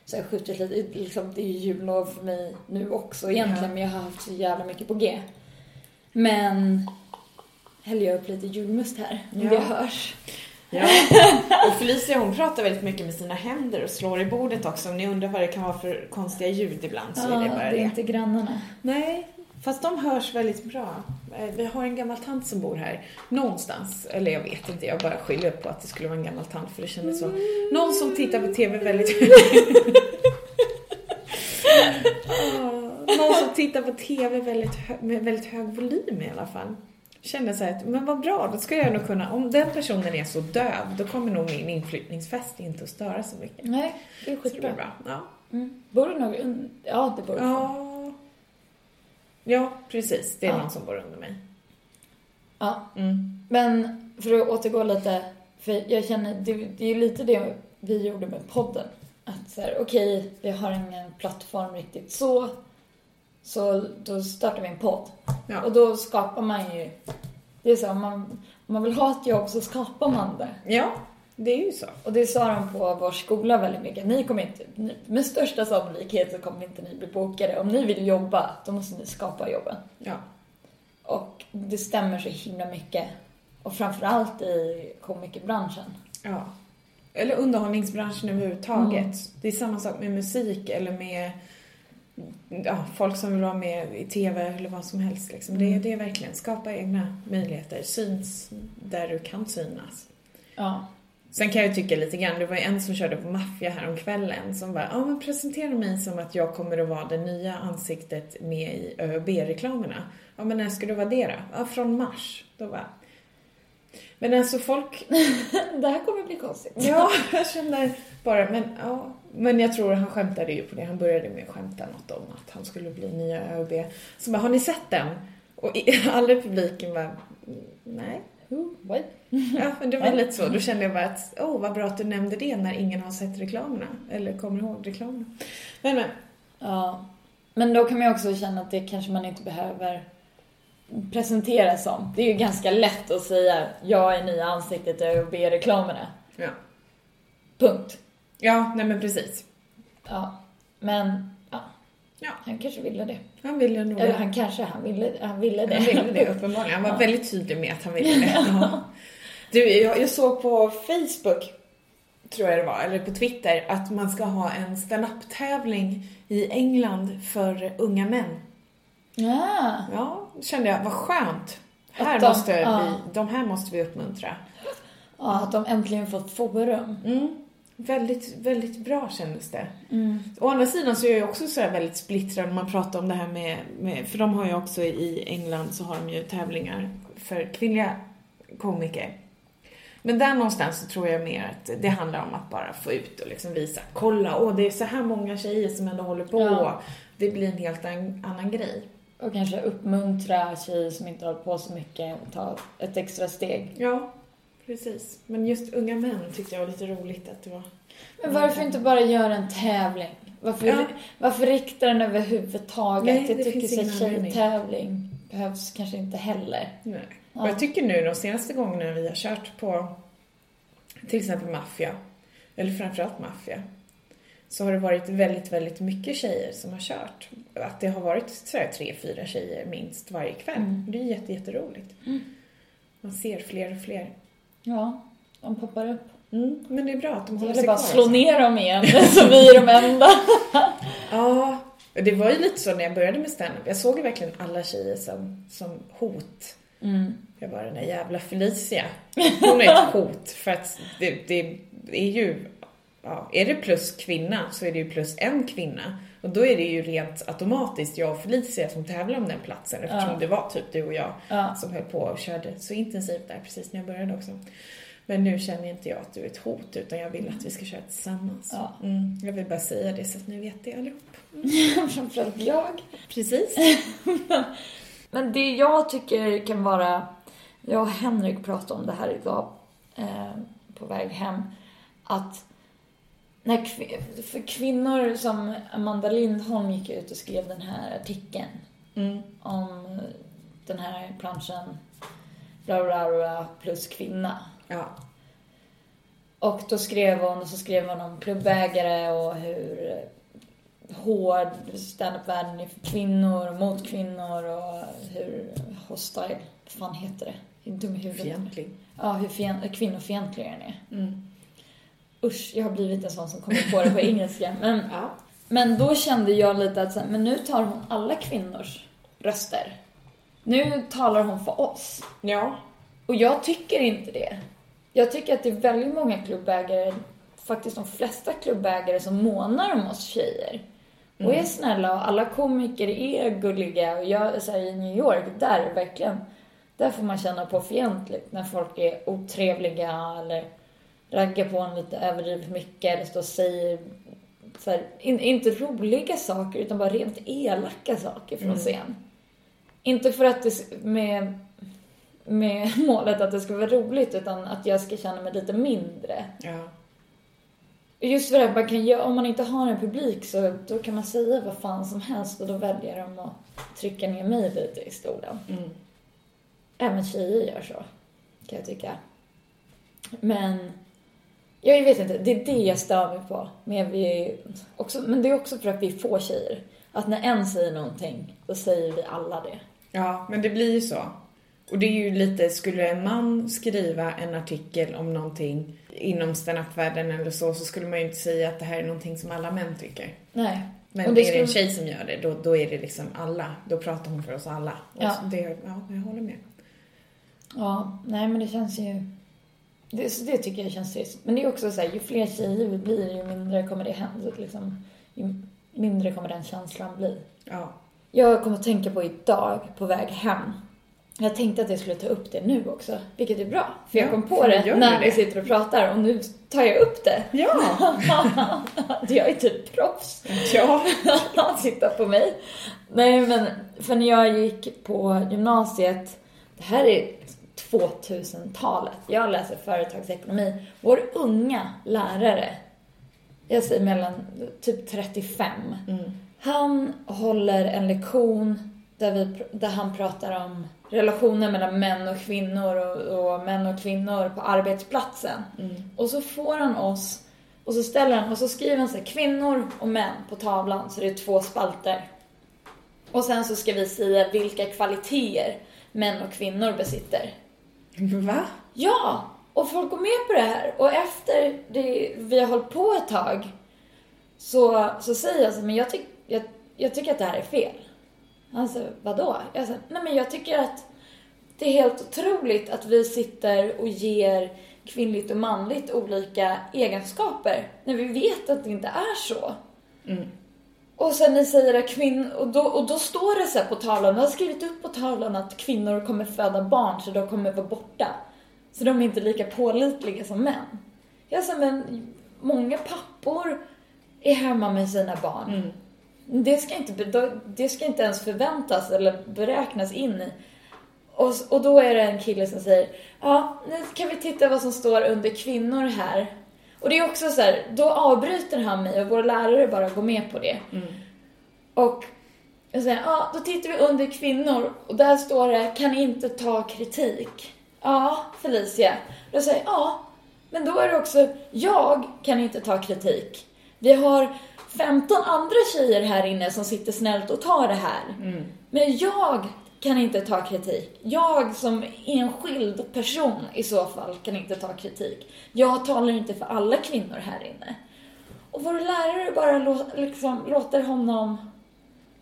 Så jag skjutit lite, liksom, det är ju jullov för mig nu också egentligen, Ja. men jag har haft så jävla mycket på G. Men häller jag upp lite julmust här, om Ja. det hörs. Ja. Och Felicia hon pratar väldigt mycket med sina händer och slår i bordet också. Om ni undrar vad det kan vara för konstiga ljud ibland så är det Ja, bara det är det. inte grannarna. Nej, fast de hörs väldigt bra. Eh, Vi har en gammal tant som bor här någonstans. Eller jag vet inte, jag bara skyller på att det skulle vara en gammal tant för det kändes så. Någon som tittar på TV väldigt Ah, Någon som tittar på TV väldigt med väldigt hög volym i alla fall. Kände så här att, men vad bra, då ska jag nog kunna, om den personen är så döv, då kommer nog min inflyttningsfest inte att störa så mycket. Nej, det är Så det skitbra. bra. Ja. Mm. Bor det någon Ja, det bor det. Ja. ja, precis. Det är Ja. någon som bor under mig. Ja. Mm. Men för att återgå lite, för jag känner, det, det är ju lite det vi gjorde med podden. Att så här, okej, vi har ingen plattform riktigt så, så då startar vi en podd. Ja. Och då skapar man ju, det är så, om man, om man vill ha ett jobb så skapar man det. ja, det är ju så. Och det sa de på vår skola väldigt mycket. Ni kommer inte, ni, med största sannolikhet så kommer inte ni bli bokade. Om ni vill jobba, då måste ni skapa jobben. Ja. Och det stämmer så himla mycket. Och framförallt i komikerbranschen. ja. Eller underhållningsbranschen överhuvudtaget. Mm. Det är samma sak med musik eller med ja, folk som vill vara med i TV eller vad som helst. Liksom. Det, Mm. det är verkligen skapa egna möjligheter. Syns där du kan synas. Ja. Sen kan jag tycka lite grann, det var ju en som körde på maffia här om kvällen som bara, ja men presentera mig som att jag kommer att vara det nya ansiktet med i ÖB-reklamerna. Ja men när ska du vara det då? Ja, från mars. Då bara... Men alltså folk, Det här kommer bli konstigt. ja jag känner bara, men ja. Men jag tror han skämtade ju på det, han började med att skämta något om att han skulle bli nya ÖB. Så bara, har ni sett den? Och alla i publiken bara, nej. What? Ja, men det var lite så. Då kände jag bara att, åh oh, vad bra att du nämnde det när ingen har sett reklamerna. Eller kommer ihåg reklamerna. Men, men. Ja. Men då kan man ju också känna att det kanske man inte behöver presentera som. Det är ju ganska lätt att säga jag är nya ansiktet i ÖoB-reklamerna. Ja. Punkt. Ja, nej men precis. Ja. Men, ja. Ja. Han kanske ville det. Han ville nog Eller han kanske, han ville, han ville det. Han ville det uppenbarligen. Han var Ja. väldigt tydlig med att han ville det. Ja. Du, jag, jag såg på Facebook, tror jag det var, eller på Twitter, att man ska ha en stand-up-tävling i England för unga män. Ja. Ja, då kände jag, vad skönt. Här de- måste ja. vi, de här måste vi uppmuntra. ja, att de äntligen fått forum. Mm. Väldigt, väldigt bra kändes det. Mm. Å andra sidan så är jag också så här väldigt splittrad när man pratar om det här med, med, för de har ju också i England så har de ju tävlingar för kvinnliga komiker. Men där någonstans så tror jag mer att det handlar om att bara få ut och liksom visa, kolla, åh det är så här många tjejer som ändå håller på. Ja. Det blir en helt an, annan grej. Och kanske uppmuntra tjejer som inte hållit på så mycket att ta ett extra steg. Ja, precis. Men just unga män tyckte jag var lite roligt att det var. Men varför inte bara göra en tävling? Varför, Ja. varför rikta den överhuvudtaget? Nej, jag tycker finns att tjejtävling behövs kanske inte heller. Nej. Ja. Och jag tycker nu de senaste gångerna vi har kört på till exempel maffia, eller framförallt maffia, så har det varit väldigt, väldigt mycket tjejer som har kört. Att det har varit sådär tre, fyra tjejer minst varje kväll. Mm. Det är jätte, jätteroligt. Man ser fler och fler. Ja, de poppar upp. Mm. Men det är bra att de håller sig bara kvar. att slå alltså. ner dem igen, så vi är de enda. Ja, det var ju lite så när jag började med stand-up. Jag såg ju verkligen alla tjejer som, som hot. Mm. Jag bara, den där jävla Felicia. Hon är ett hot för att det, det är ju, ja, är det plus kvinna så är det ju plus en kvinna. Och då är det ju rent automatiskt jag och Felicia som tävlar om den platsen eftersom Ja. det var typ du och jag Ja. som höll på och körde så intensivt där precis när jag började också. Men nu känner inte jag att du är ett hot utan jag vill att vi ska köra tillsammans. Ja. Mm, jag vill bara säga det så att ni vet det allihop. Framförallt jag. Precis. Men det jag tycker kan vara, jag och Henrik pratade om det här idag eh, på väg hem, att när för kvinnor som Amanda Lindholm gick ut och skrev den här artikeln Mm. om den här planschen bla bla bla plus kvinna. Ja. Och då skrev hon, och så skrev hon om klubbägare och hur hård standup-världen är för kvinnor och mot kvinnor och hur hostile, vad fan heter det? Dum i huvudet. Fientlig. Ja, hur fien- kvinnofientlig den är. Mm. Usch, jag har blivit en sån som kommer på det på engelska. Men, Ja. men då kände jag lite att men nu tar hon alla kvinnors röster. Nu talar hon för oss. Ja. Och jag tycker inte det. Jag tycker att det är väldigt många klubbägare, faktiskt de flesta klubbägare som månar om oss tjejer. Och är snälla och alla komiker är gulliga och jag, så här, i New York, där verkligen, där får man känna på fientligt när folk är otrevliga eller raggar på en lite överdrivet mycket eller står och säger så här, in, inte roliga saker utan bara rent elaka saker från scen. Inte för att det med med målet att det ska vara roligt utan att jag ska känna mig lite mindre. Ja. Just för att man kan göra, om man inte har en publik så då kan man säga vad fan som helst och då väljer de att trycka ner mig lite i stolen. Mm. Även tjejer gör så, kan jag tycka. Men, jag vet inte, det är det jag stör mig på. Men, vi, också, men det är också för att vi är få tjejer. Att när en säger någonting, då säger vi alla det. Ja, men det blir ju så. Och det är ju lite, skulle en man skriva en artikel om någonting inom standup-världen eller så, så skulle man ju inte säga att det här är någonting som alla män tycker. Nej. Men Och är det det en skulle- tjej som gör det, då, då är det liksom alla. Då pratar hon för oss alla. Och Ja. det, ja, jag håller med. Ja, nej men det känns ju... Det, det tycker jag känns trist. Men det är också så här, ju fler tjejer vi blir, ju mindre kommer det hända. Liksom, ju mindre kommer den känslan bli. Ja. Jag kommer att tänka på idag, på väg hem. Jag tänkte att jag skulle ta upp det nu också, vilket är bra. För jag Ja, kom på det när du vi det? sitter och pratar och nu tar jag upp det. Ja! jag är typ proffs. ja. Titta på mig. Nej men, för när jag gick på gymnasiet, det här är 2000-talet, jag läser företagsekonomi. Vår unga lärare, jag säger mellan typ 35, Mm. han håller en lektion där, vi, där han pratar om relationer mellan män och kvinnor och, och män och kvinnor på arbetsplatsen. Mm. Och så får han oss, och så ställer han, och så skriver han så här, kvinnor och män på tavlan, så det är två spalter. Och sen så ska vi säga vilka kvaliteter män och kvinnor besitter. Va? Ja! Och folk går med på det här. Och efter det, vi har hållit på ett tag så, så säger jag så men jag, tyck, jag, jag tycker att det här är fel. Han säger, vadå? Jag säger, nej men jag tycker att det är helt otroligt att vi sitter och ger kvinnligt och manligt olika egenskaper när vi vet att det inte är så. Mm. Och sen ni säger att kvinnor, och då, och då står det så på tavlan, jag har skrivit upp på tavlan att kvinnor kommer föda barn så de kommer vara borta. Så de är inte lika pålitliga som män. Jag sa, men många pappor är hemma med sina barn. Mm. Det, ska inte, det ska inte ens förväntas eller beräknas in i. Och, och då är det en kille som säger, ja, nu kan vi titta vad som står under kvinnor här. Och det är också så här, då avbryter han mig och vår lärare bara går med på det. Mm. Och jag säger, ja, då tittar vi under kvinnor och där står det, kan inte ta kritik. Ja, Felicia. Då säger jag, ja, men då är det också, jag kan inte ta kritik. Vi har 15 andra tjejer här inne som sitter snällt och tar det här. Mm. Men jag kan inte ta kritik. Jag som enskild person i så fall kan inte ta kritik. Jag talar inte för alla kvinnor här inne. Och vår lärare bara lå- liksom, låter honom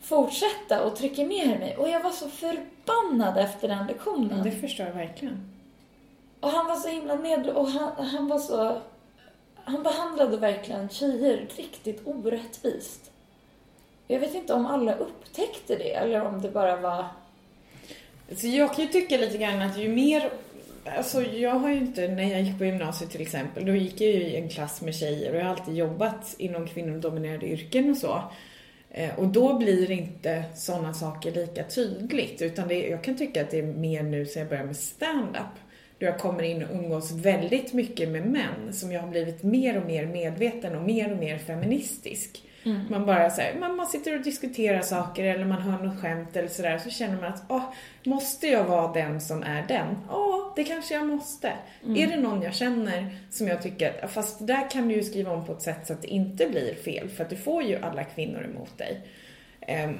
fortsätta och trycker ner mig. Och jag var så förbannad efter den lektionen. Det förstår jag verkligen. Och han var så himla ned och han, han var så... Han behandlade verkligen tjejer riktigt orättvist. Jag vet inte om alla upptäckte det eller om det bara var... Så jag kan ju tycka lite grann att ju mer Alltså jag har ju inte, när jag gick på gymnasiet till exempel, då gick jag ju i en klass med tjejer och jag har alltid jobbat inom kvinnodominerade yrken och så. Eh, och då blir inte sådana saker lika tydligt utan det, jag kan tycka att det är mer nu sen jag började med stand-up. då jag kommer in och umgås väldigt mycket med män som jag har blivit mer och mer medveten och mer och mer feministisk. Mm. Man bara säger, man, man sitter och diskuterar saker eller man hör något skämt eller sådär så känner man att, åh, måste jag vara den som är den? Ja, det kanske jag måste. Är det någon jag känner som jag tycker, att, fast där kan du ju skriva om på ett sätt så att det inte blir fel för att du får ju alla kvinnor emot dig. Ehm,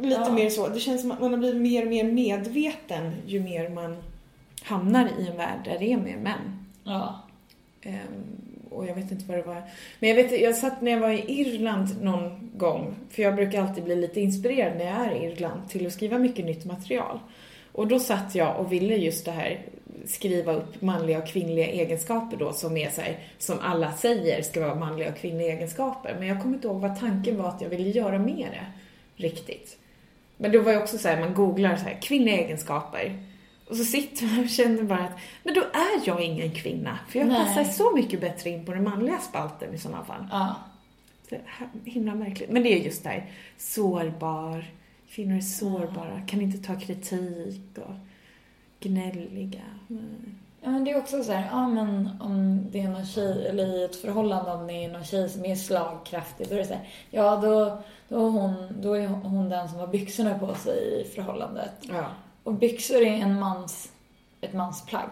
lite Ja. mer så, det känns som att man har blivit mer och mer medveten ju mer man hamnar i en värld där det är mer män. Ja. Ehm, och jag vet inte vad det var. Men jag vet, jag satt när jag var i Irland någon gång, för jag brukar alltid bli lite inspirerad när jag är i Irland till att skriva mycket nytt material. Och då satt jag och ville just det här skriva upp manliga och kvinnliga egenskaper då som är så här, som alla säger ska vara manliga och kvinnliga egenskaper. Men jag kommer inte ihåg vad tanken var att jag ville göra med det riktigt. Men då var jag också så här, man googlar så här, kvinnliga egenskaper. Och så sitter man och känner bara att, men då är jag ingen kvinna. För jag Nej. passar så mycket bättre in på den manliga spalten i sådana fall. Ja. Är himla märkligt. Men det är just det här, sårbar. Kvinnor är sårbara, kan inte ta kritik och gnälliga. Mm. Ja, men det är också så här, ja men om det är någon tjej, eller i ett förhållande om det är någon tjej som är slagkraftig, då är det så här, ja då, då, är hon, då är hon den som har byxorna på sig i förhållandet. Ja. Och byxor är en mans, ett mansplagg.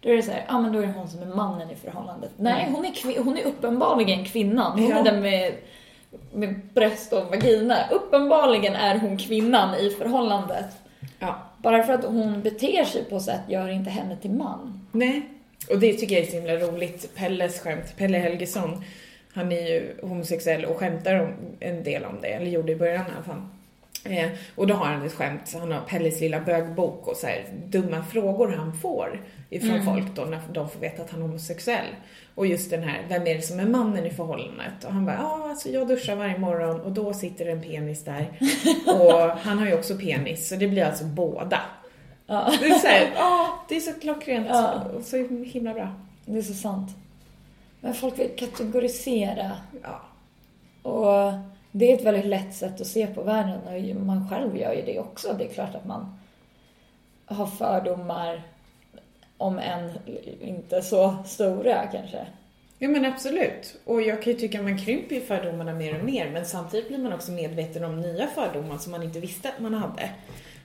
Då är det så här, ja men då är det hon som är mannen i förhållandet. Nej, hon är, hon är uppenbarligen kvinnan. Hon Ja. är den med, med bröst och vagina. Uppenbarligen är hon kvinnan i förhållandet. ja. Bara för att hon beter sig på sätt gör inte henne till man. Nej. Och det tycker jag är så himla roligt. Pelles skämt, Pelle Helgesson, han är ju homosexuell och skämtar om, en del om det, eller gjorde i början i alla fall. Eh, och då har han ett skämt, han har Pelles lilla bögbok och så här dumma frågor han får ifrån Mm. folk då när de får veta att han är homosexuell. Och just den här, vem är det som är mannen i förhållandet? Och han bara, ja alltså jag duschar varje morgon och då sitter en penis där. och han har ju också penis, så det blir alltså båda. Ja. Det är så här, ja, det är så klockrent Ja. och så himla bra. Det är så sant. Men folk vill kategorisera. Ja. Och det är ett väldigt lätt sätt att se på världen och man själv gör ju det också. Det är klart att man har fördomar om än inte så stora kanske. ja men absolut. Och jag kan ju tycka att man krymper ju fördomarna mer och mer men samtidigt blir man också medveten om nya fördomar som man inte visste att man hade.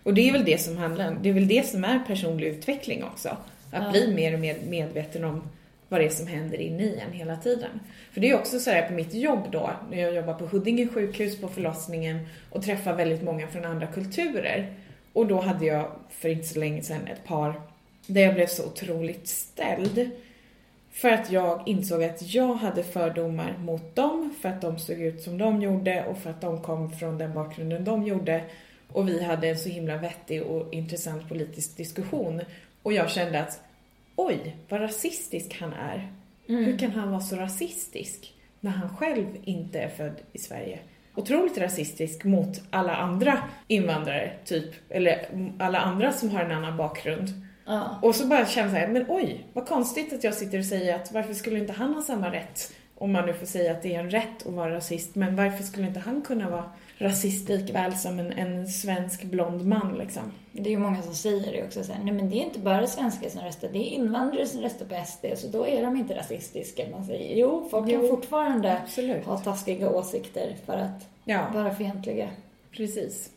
Och det är väl det som handlar det är väl det som är personlig utveckling också. Att Ja. bli mer och mer medveten om vad det är som händer inne i en hela tiden. För det är också så här på mitt jobb då, när jag jobbar på Huddinge sjukhus på förlossningen och träffar väldigt många från andra kulturer. Och då hade jag för inte så länge sedan ett par där jag blev så otroligt ställd. För att jag insåg att jag hade fördomar mot dem, för att de såg ut som de gjorde och för att de kom från den bakgrunden de gjorde. Och vi hade en så himla vettig och intressant politisk diskussion. Och jag kände att oj, vad rasistisk han är. Hur kan han vara så rasistisk när han själv inte är född i Sverige? Otroligt rasistisk mot alla andra invandrare, typ. Eller alla andra som har en annan bakgrund. Ja. Och så bara känner jag men oj, vad konstigt att jag sitter och säger att varför skulle inte han ha samma rätt? Om man nu får säga att det är en rätt att vara rasist, men varför skulle inte han kunna vara rasist likväl som en, en svensk blond man liksom? Det är ju många som säger det också. Så här, Nej men det är inte bara svenskar som röstar, det är invandrare som röstar på SD, så då är de inte rasistiska. Man säger jo, folk kan fortfarande Absolut. ha taskiga åsikter för att Ja. vara fientliga. Precis.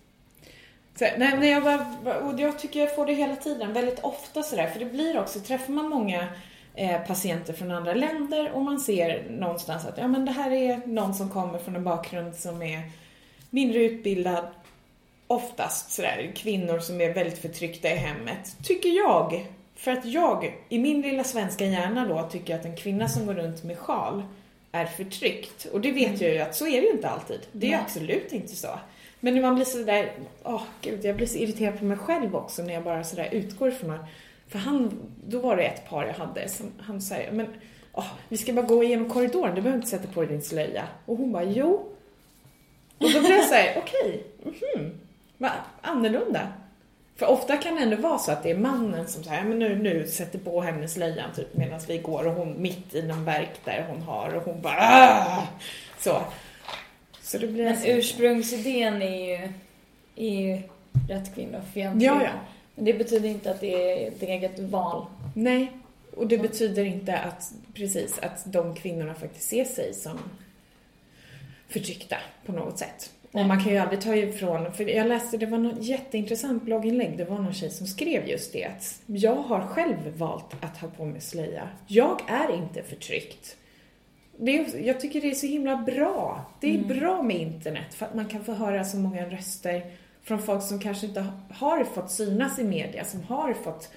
Så, nej, men jag, bara, och jag tycker jag får det hela tiden, väldigt ofta sådär. För det blir också, träffar man många eh, patienter från andra länder och man ser någonstans att ja, men det här är någon som kommer från en bakgrund som är mindre utbildad, oftast sådär, kvinnor som är väldigt förtryckta i hemmet, tycker jag. För att jag, i min lilla svenska hjärna då, tycker att en kvinna som går runt med sjal är förtryckt. Och det vet jag ju att så är det ju inte alltid. Det är Nej. absolut inte så. Men när man blir sådär, åh gud, jag blir så irriterad på mig själv också när jag bara sådär utgår ifrån att, för han, då var det ett par jag hade som han säger, men åh, vi ska bara gå igenom korridoren, du behöver inte sätta på dig din slöja. Och hon bara, jo. Och då blir jag såhär, okej, mhm, vad annorlunda. För ofta kan det ändå vara så att det är mannen som säger, men nu, nu sätter på henne slöjan typ medan vi går och hon mitt i någon verk där hon har och hon bara "Ah!" Så. Så det blir Men alltså- ursprungsidén är ju, är ju rätt kvinnofientlig. Ja, ja. Men det betyder inte att det är ett eget val. Nej, och det betyder inte att, precis, att de kvinnorna faktiskt ser sig som förtryckta på något sätt. Och man kan ju aldrig ta ifrån, för jag läste, det var något jätteintressant blogginlägg, det var någon tjej som skrev just det att jag har själv valt att ha på mig slöja. Jag är inte förtryckt. Det är, jag tycker det är så himla bra. Det är Mm. bra med internet för att man kan få höra så många röster från folk som kanske inte har fått synas i media, som har fått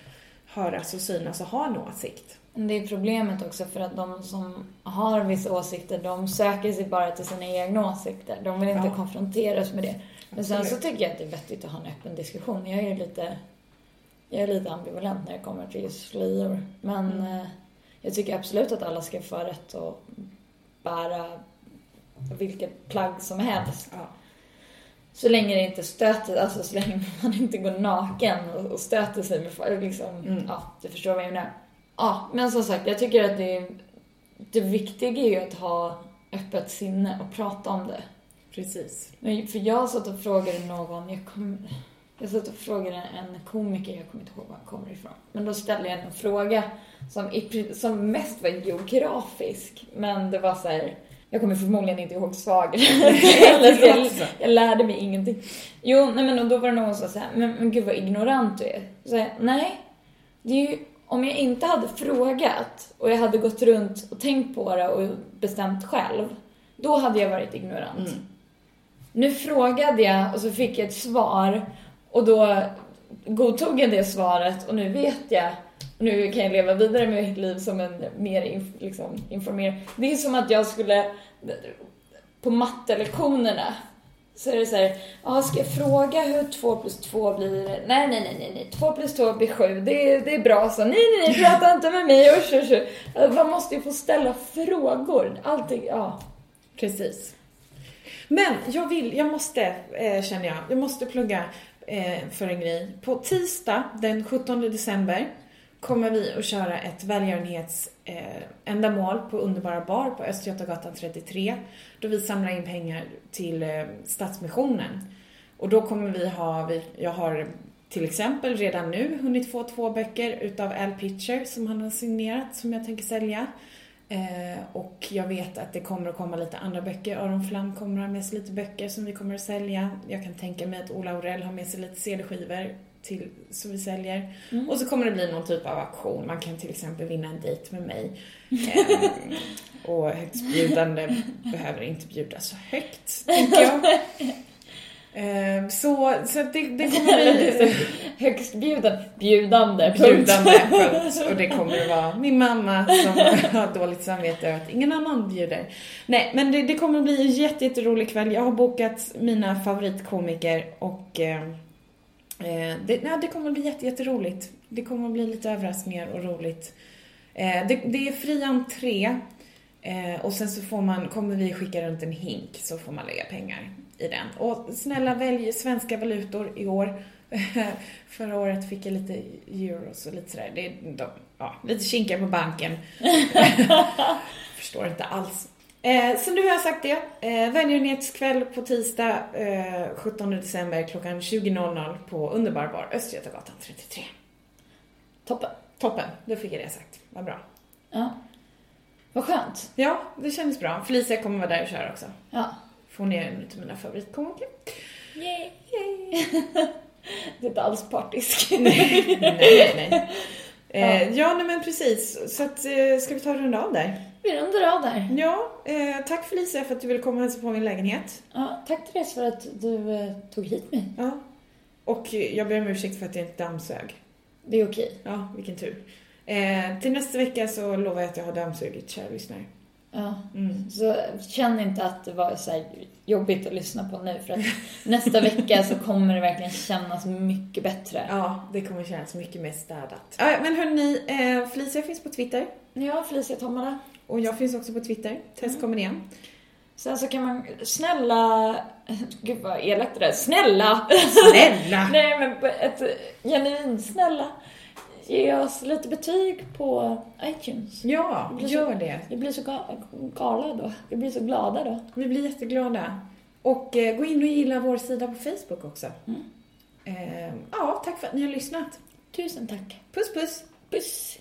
höras och synas och ha en åsikt. Det är problemet också för att de som har vissa åsikter, de söker sig bara till sina egna åsikter. De vill inte Ja. konfronteras med det. Men sen så Absolut. tycker jag att det är vettigt att ha en öppen diskussion. Jag är lite, jag är lite ambivalent när det kommer till just slöjor. Men Mm. eh, jag tycker absolut att alla ska få rätt att bära vilket plagg som helst. Ja. Så länge det inte stöter, alltså så länge man inte går naken och, och stöter sig med folk, liksom, Mm. ja, du förstår vad jag menar. Ja, men som sagt, jag tycker att det, det viktiga är ju att ha öppet sinne och prata om det. Precis. Men, för jag satt och frågade någon, jag kom, jag satt och frågade en komiker, jag kommer inte ihåg var han kommer ifrån. Men då ställde jag en fråga som, som mest var geografisk. Men det var så här, jag kommer förmodligen inte ihåg så jag, jag lärde mig ingenting. Jo, nej men och då var det någon som sa men, men gud vad ignorant du är. Så jag, nej, det är ju, om jag inte hade frågat och jag hade gått runt och tänkt på det och bestämt själv, då hade jag varit ignorant. Mm. Nu frågade jag och så fick jag ett svar och då godtog jag det svaret och nu vet jag nu kan jag leva vidare med mitt liv som en mer liksom, informerad. Det är som att jag skulle på mattelektionerna så är det så här, ja, ska jag fråga hur 2 plus 2 blir? Nej, nej, nej, nej, nej. två plus två blir sju. Det är, det är bra så. Nej, nej, nej, prata inte med mig. Usch, usch, usch. Alltså, man måste ju få ställa frågor. Allting, ja. Precis. Men jag vill, jag måste, eh, känner jag, jag måste plugga eh, för en grej. På tisdag den 17 december kommer vi att köra ett välgörenhets eh, ändamål på Underbara Bar på Östgötagatan 33. Då vi samlar in pengar till eh, Stadsmissionen. Och då kommer vi ha, vi, jag har till exempel redan nu hunnit få två böcker utav Al Pitcher som han har signerat som jag tänker sälja. Eh, och jag vet att det kommer att komma lite andra böcker. Aron Flam kommer att ha med sig lite böcker som vi kommer att sälja. Jag kan tänka mig att Ola Aurell har med sig lite CD-skivor till, som vi säljer. Mm. Och så kommer det bli någon typ av auktion. Man kan till exempel vinna en dejt med mig. Eh, och högstbjudande behöver inte bjuda så högt, tänker jag. Eh, så så det, det kommer bli Högstbjuden, bjudande, bjudande punkt. Och det kommer att vara min mamma som har dåligt samvete över att ingen annan bjuder. Nej, men det, det kommer bli en jätte, jätterolig kväll. Jag har bokat mina favoritkomiker och eh, det, nej, det kommer att bli jätte, jätteroligt. Det kommer att bli lite överraskningar och roligt. Eh, det, det är fri entré eh, och sen så får man, kommer vi skicka runt en hink så får man lägga pengar i den. Och snälla välj svenska valutor i år. Förra året fick jag lite euros och lite sådär. Det är de, ja, lite kinkar på banken. Förstår inte alls. Eh, så nu har jag sagt det. Eh, Välgörenhetskväll på tisdag eh, 17 december klockan 20.00 på Underbar bar Östgötagatan 33. Toppen. Toppen, då fick jag det sagt. Vad bra. Ja. Vad skönt. Ja, det kändes bra. Felicia kommer vara där och köra också. Ja. För hon är en av mina favoritkomiker. Yay. Det är inte alls partisk. nej, nej, nej. Eh, ja, nej men precis. Så att, eh, ska vi ta och runda av där? Vi rundar av där. Ja, eh, tack Felicia för att du ville komma och hälsa på min lägenhet. Ja, tack Therese för att du eh, tog hit mig. Ja. Och jag ber om ursäkt för att jag inte dammsög. Det är okej. Ja, vilken tur. Eh, till nästa vecka så lovar jag att jag har dammsugit, kära lyssnare. Ja. Mm. Så känn inte att det var så här jobbigt att lyssna på nu för att nästa vecka så kommer det verkligen kännas mycket bättre. Ja, det kommer kännas mycket mer städat. Ja, men hörni, eh, Felicia finns på Twitter. Ja, Felicia Tomala. Och jag finns också på Twitter. Test kommer igen. Sen så kan man, snälla, gud vad elakt det där, snälla! Snälla! Nej men ett genuint snälla, ge oss lite betyg på iTunes. Ja, så- gör det. Vi blir så ga- galna då. Vi blir så glada då. Vi blir jätteglada. Och eh, gå in och gilla vår sida på Facebook också. Eh, ja, tack för att ni har lyssnat. Tusen tack. Puss puss! Puss!